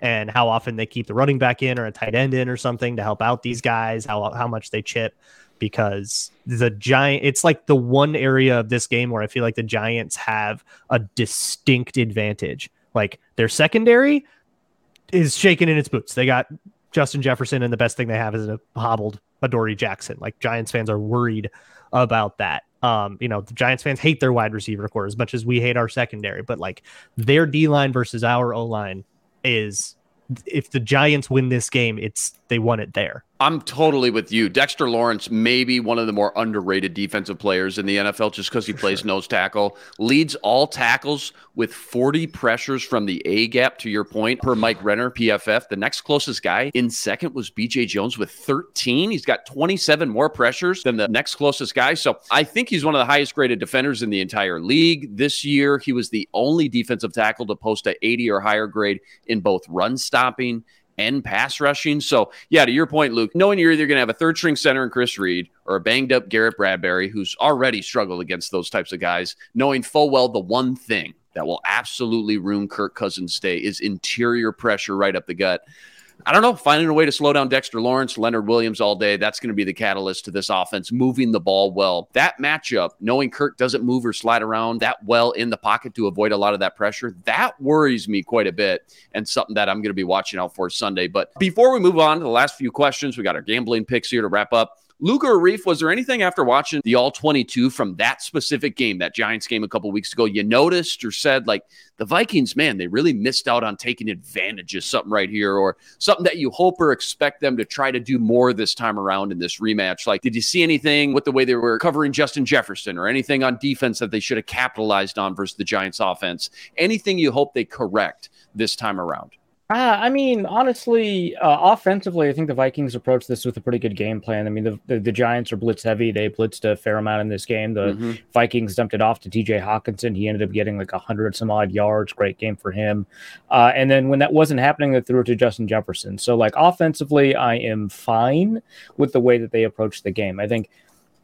and how often they keep the running back in or a tight end in or something to help out these guys, how how much they chip because the giant it's like the one area of this game where I feel like the Giants have a distinct advantage. Like their secondary is shaking in its boots. They got Justin Jefferson, and the best thing they have is a hobbled Adoree Jackson. Like Giants fans are worried about that. Um, you know, the Giants fans hate their wide receiver core as much as we hate our secondary, but like their D line versus our O line is if the Giants win this game, it's they won it there. I'm totally with you. Dexter Lawrence may be one of the more underrated defensive players in the NFL just because he plays nose tackle. Leads all tackles with 40 pressures from the A gap, to your point, per Mike Renner, PFF. The next closest guy in second was BJ Jones with 13. He's got 27 more pressures than the next closest guy. So I think he's one of the highest graded defenders in the entire league. This year, he was the only defensive tackle to post a 80 or higher grade in both run stopping and pass rushing. So, yeah, to your point, Luke, knowing you're either going to have a third string center in Chris Reed or a banged up Garrett Bradbury, who's already struggled against those types of guys, knowing full well the one thing that will absolutely ruin Kirk Cousins' day is interior pressure right up the gut. I don't know, finding a way to slow down Dexter Lawrence, Leonard Williams all day. That's going to be the catalyst to this offense, moving the ball well. That matchup, knowing Kirk doesn't move or slide around that well in the pocket to avoid a lot of that pressure, that worries me quite a bit and something that I'm going to be watching out for Sunday. But before we move on to the last few questions, we got our gambling picks here to wrap up. Luke or Arif, was there anything after watching the All 22 from that specific game, that Giants game a couple weeks ago, you noticed or said, like, the Vikings, man, they really missed out on taking advantage of something right here, or something that you hope or expect them to try to do more this time around in this rematch? Like, did you see anything with the way they were covering Justin Jefferson or anything on defense that they should have capitalized on versus the Giants offense? Anything you hope they correct this time around? Uh, I mean, honestly, uh, offensively, I think the Vikings approached this with a pretty good game plan. I mean, the, the, the Giants are blitz heavy. They blitzed a fair amount in this game. The Mhm. Vikings dumped it off to TJ Hockenson. He ended up getting like 100 some odd yards. Great game for him. Uh, and then when that wasn't happening, they threw it to Justin Jefferson. So, like, offensively, I am fine with the way that they approached the game. I think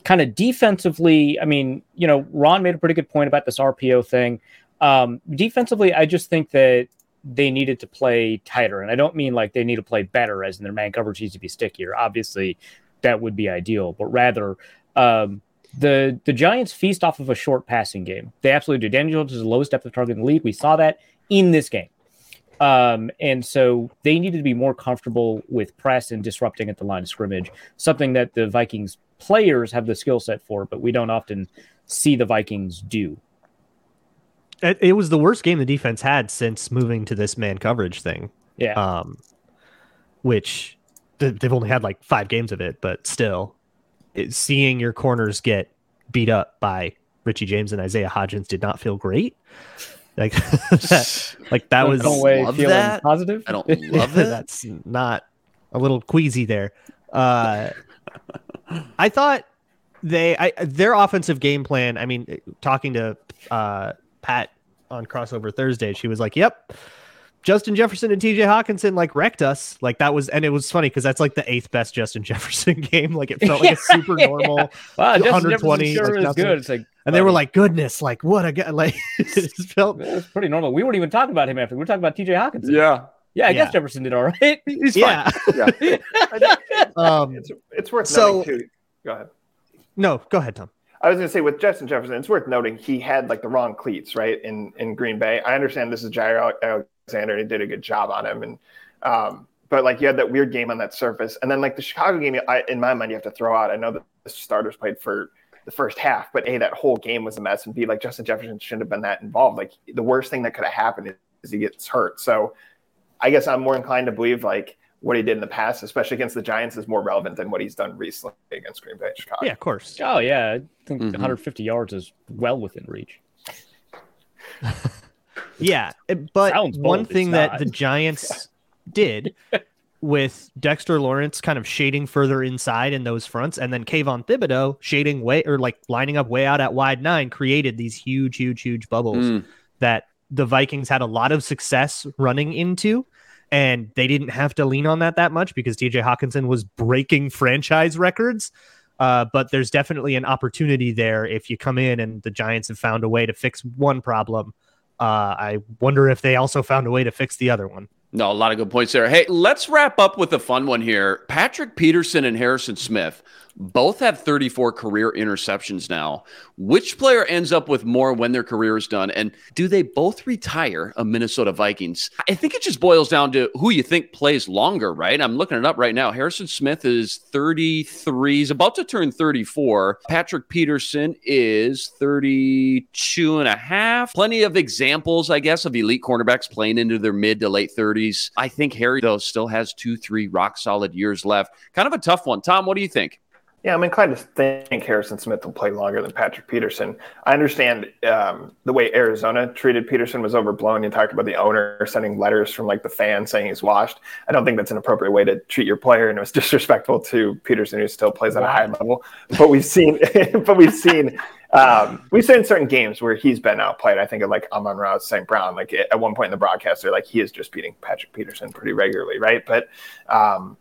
kind of defensively, I mean, you know, Ron made a pretty good point about this RPO thing. Um, defensively, I just think that they needed to play tighter. And I don't mean like they need to play better, as in their man coverage needs to be stickier. Obviously, that would be ideal, but rather, um, the the Giants feast off of a short passing game. They absolutely do. Daniel Jones is the lowest depth of target in the league. We saw that in this game. Um, and so they needed to be more comfortable with press and disrupting at the line of scrimmage, something that the Vikings players have the skill set for, but we don't often see the Vikings do. It, it was the worst game the defense had since moving to this man coverage thing. Yeah. um, which th- they've only had like five games of it, but still, it, seeing your corners get beat up by Richie James and Isaiah Hodgins did not feel great. Like that, like that was come away love feeling that. positive. I don't love it. that's not a little queasy there. Uh, I thought they I, their offensive game plan. I mean, talking to uh, Pat on crossover Thursday, she was like, "Yep." Justin Jefferson and TJ Hockenson like wrecked us. Like that was, and it was funny because that's like the eighth best Justin Jefferson game. Like it felt like a super Yeah. normal. Wow, 120, Jefferson sure like is good. It's like And they were like, goodness, like what a guy. Like it felt, it was pretty normal. We weren't even talking about him after. We were talking about TJ Hockenson. Yeah. Yeah, I Yeah. guess Jefferson did all right. He's fine. yeah. um, It's, it's worth So- noting too. Go ahead. no, go ahead, Tom. I was going to say with Justin Jefferson, it's worth noting he had like the wrong cleats, right? In in Green Bay. I understand this is Jaire Alexander. And he did a good job on him, and um, but like you had that weird game on that surface, and then like the Chicago game, I, in my mind, you have to throw out. I know that the starters played for the first half, but a that whole game was a mess, and b like Justin Jefferson shouldn't have been that involved. Like the worst thing that could have happened is he gets hurt. So I guess I'm more inclined to believe like what he did in the past, especially against the Giants, is more relevant than what he's done recently against Green Bay and Chicago. Yeah, of course. Oh yeah, I think Mhm. 150 yards is well within reach. Yeah, but Sounds bold, one it's thing that the Giants did with Dexter Lawrence kind of shading further inside in those fronts, and then Kayvon Thibodeaux shading way or like lining up way out at wide nine, created these huge, huge, huge bubbles Mm. that the Vikings had a lot of success running into. And they didn't have to lean on that that much because TJ Hockenson was breaking franchise records. Uh, but there's definitely an opportunity there if you come in and the Giants have found a way to fix one problem. Uh, I wonder if they also found a way to fix the other one. No, a lot of good points there. Hey, let's wrap up with a fun one here. Patrick Peterson and Harrison Smith both have 34 career interceptions now. Which player ends up with more when their career is done? And do they both retire a Minnesota Vikings? I think it just boils down to who you think plays longer, right? I'm looking it up right now. Harrison Smith is 33, he's about to turn 34. Patrick Peterson is 32 and a half. Plenty of examples, I guess, of elite cornerbacks playing into their mid to late 30s. I think Harry, though, still has two, three rock solid years left. Kind of a tough one. Tom, what do you think? Yeah, I'm inclined to think Harrison Smith will play longer than Patrick Peterson. I understand um, the way Arizona treated Peterson was overblown. You talked about the owner sending letters from like the fans saying he's washed. I don't think that's an appropriate way to treat your player, and it was disrespectful to Peterson, who still plays at a high level. But we've seen, but we've seen, um, we've seen certain games where he's been outplayed. I think of like Amon-Ra, St. Brown. Like at one point in the broadcast, they're like he is just beating Patrick Peterson pretty regularly, right? But um,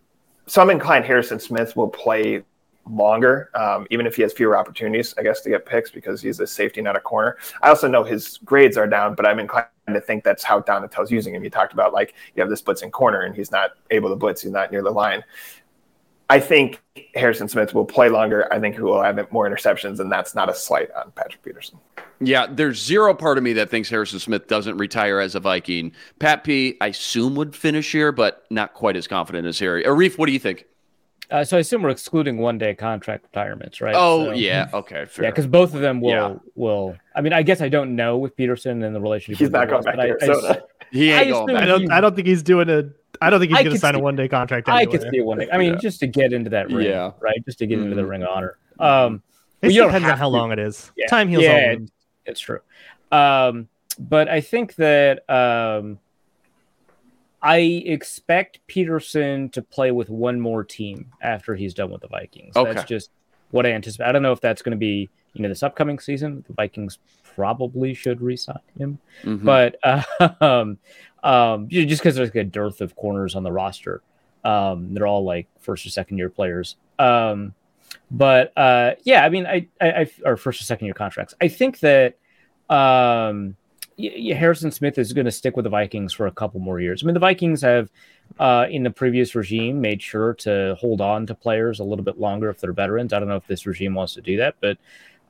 so I'm inclined Harrison Smith will play longer, um, even if he has fewer opportunities, I guess, to get picks because he's a safety, not a corner. I also know his grades are down, but I'm inclined to think that's how Donatell's using him. You talked about like you have this blitzing corner and he's not able to blitz, he's not near the line. I think Harrison Smith will play longer. I think he will have more interceptions, and that's not a slight on Patrick Peterson. Yeah, there's zero part of me that thinks Harrison Smith doesn't retire as a Viking. Pat P, I assume would finish here, but not quite as confident as Harry. Arif, what do you think? Uh, so I assume we're excluding one day contract retirements, right? Oh, So- yeah. Okay. Fair. Yeah, because both of them will Yeah. will. I mean, I guess I don't know with Peterson and the relationship. He's not going back to but I- I s- Arizona. he I ain't going back. I don't. I don't think he's doing a. I don't think he's going to could sign a one day contract. I Anywhere. could see a one day. I mean, Yeah. just to get into that ring, Yeah. right? Just to get into the Mhm. ring of honor. Um, It you depends on how to. long it is. Yeah. Time heals Yeah, all wounds. it's true. Um, but I think that um, I expect Peterson to play with one more team after he's done with the Vikings. Okay. That's just what I anticipate. I don't know if that's going to be you know this upcoming season. The Vikings probably should re-sign him, Mhm. but um, um, just because there's like a dearth of corners on the roster, um, they're all like first or second year players. Um, but uh, yeah, I mean, I, I, I, or first or second year contracts. I think that um, Harrison Smith is going to stick with the Vikings for a couple more years. I mean, the Vikings have, uh, in the previous regime, made sure to hold on to players a little bit longer if they're veterans. I don't know if this regime wants to do that, but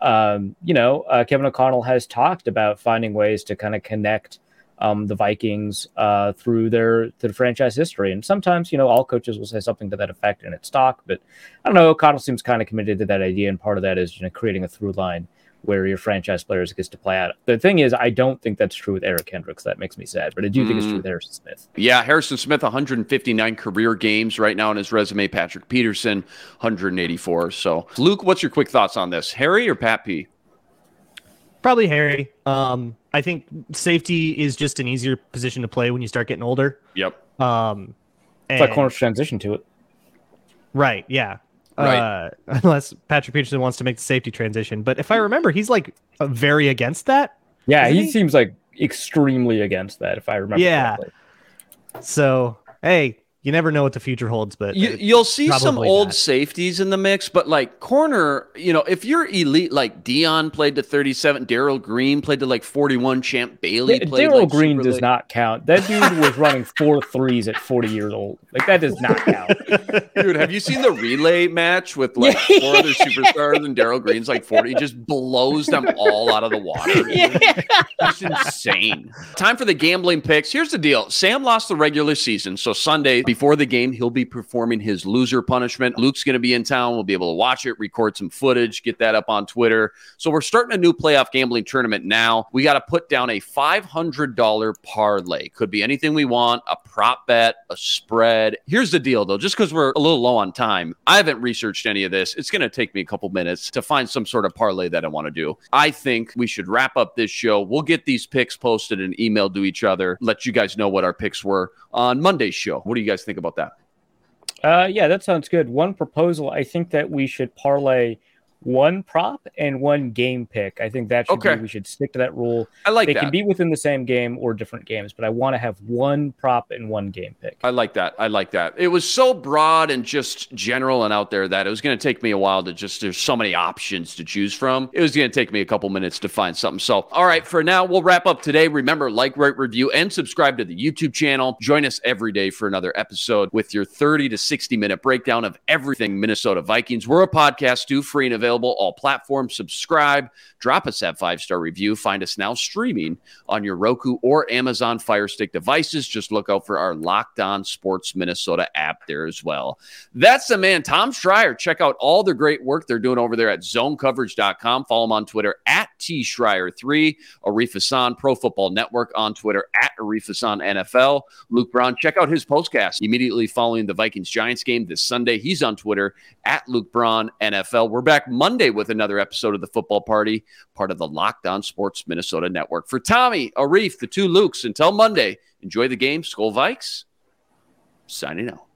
um, you know, uh, Kevin O'Connell has talked about finding ways to kind of connect um, the Vikings uh, through their through the franchise history. And sometimes, you know, all coaches will say something to that effect in its talk. But I don't know. O'Connell seems kind of committed to that idea, and part of that is you know creating a through line where your franchise players gets to play out. The thing is, I don't think that's true with Eric Kendricks. That makes me sad, but I do think it's true with Harrison Smith. Yeah, Harrison Smith, 159 career games right now on his resume. Patrick Peterson, 184. So, Luke, what's your quick thoughts on this? Harry or Pat P? Probably Harry. Um, I think safety is just an easier position to play when you start getting older. Yep. Um, It's like and- corners transition to it. Right. Yeah. Right. Uh, unless Patrick Peterson wants to make the safety transition, but if I remember, he's like very against that. Yeah, he, he? seems like extremely against that. If I remember. Yeah. correctly. So hey, you never know what the future holds, but You, you'll see some probably old not. safeties in the mix, but like corner, you know, if you're elite, like Deion played to 37, Darrell Green played to like 41, Champ Bailey Da- played Darrell like Green does late. not count. That dude was running four threes at 40 years old. Like that does not count. Dude, have you seen the relay match with like four other superstars and Darrell Green's like 40? He just blows them all out of the water. dude. It's insane. Time for the gambling picks. Here's the deal Sam lost the regular season, so Sunday before the game, he'll be performing his loser punishment. Luke's going to be in town. We'll be able to watch it, record some footage, get that up on Twitter. So we're starting a new playoff gambling tournament now. We got to put down a $500 parlay. Could be anything we want a prop bet, a spread. Here's the deal, though, just because we're a little low on time, I haven't researched any of this. It's going to take me a couple minutes to find some sort of parlay that I want to do. I think we should wrap up this show. We'll get these picks posted and emailed to each other, let you guys know what our picks were on Monday's show. What do you guys think about that? Uh, yeah, that sounds good. One proposal, I think that we should parlay one prop and one game pick. I think that should Okay. be, we should stick to that rule. I like they that. can be within the same game or different games, but I want to have one prop and one game pick. I like that. I like that. It was so broad and just general and out there that it was going to take me a while to just, there's so many options to choose from. It was going to take me a couple minutes to find something. So, all right, for now, we'll wrap up today. Remember, like, rate, review, and subscribe to the YouTube channel. Join us every day for another episode with your 30 to 60 minute breakdown of everything Minnesota Vikings. We're a podcast too, free and available, all platforms. Subscribe, drop us that five star review. Find us now streaming on your Roku or Amazon Fire Stick devices. Just look out for our Locked On Sports Minnesota app there as well. That's the man, Tom Schreier. Check out all the great work they're doing over there at zonecoverage.com. Follow him on Twitter at T Schreier3, Arif Hassan, Pro Football Network on Twitter at Arif Hassan NFL. Luke Braun, check out his postcast immediately following the Vikings Giants game this Sunday. He's on Twitter at Luke Braun NFL. We're back Monday with another episode of the Football Party, part of the Locked On Sports Minnesota Network. For Tommy, Arif, the two Lukes, until Monday, enjoy the game. Skull Vikes, signing out.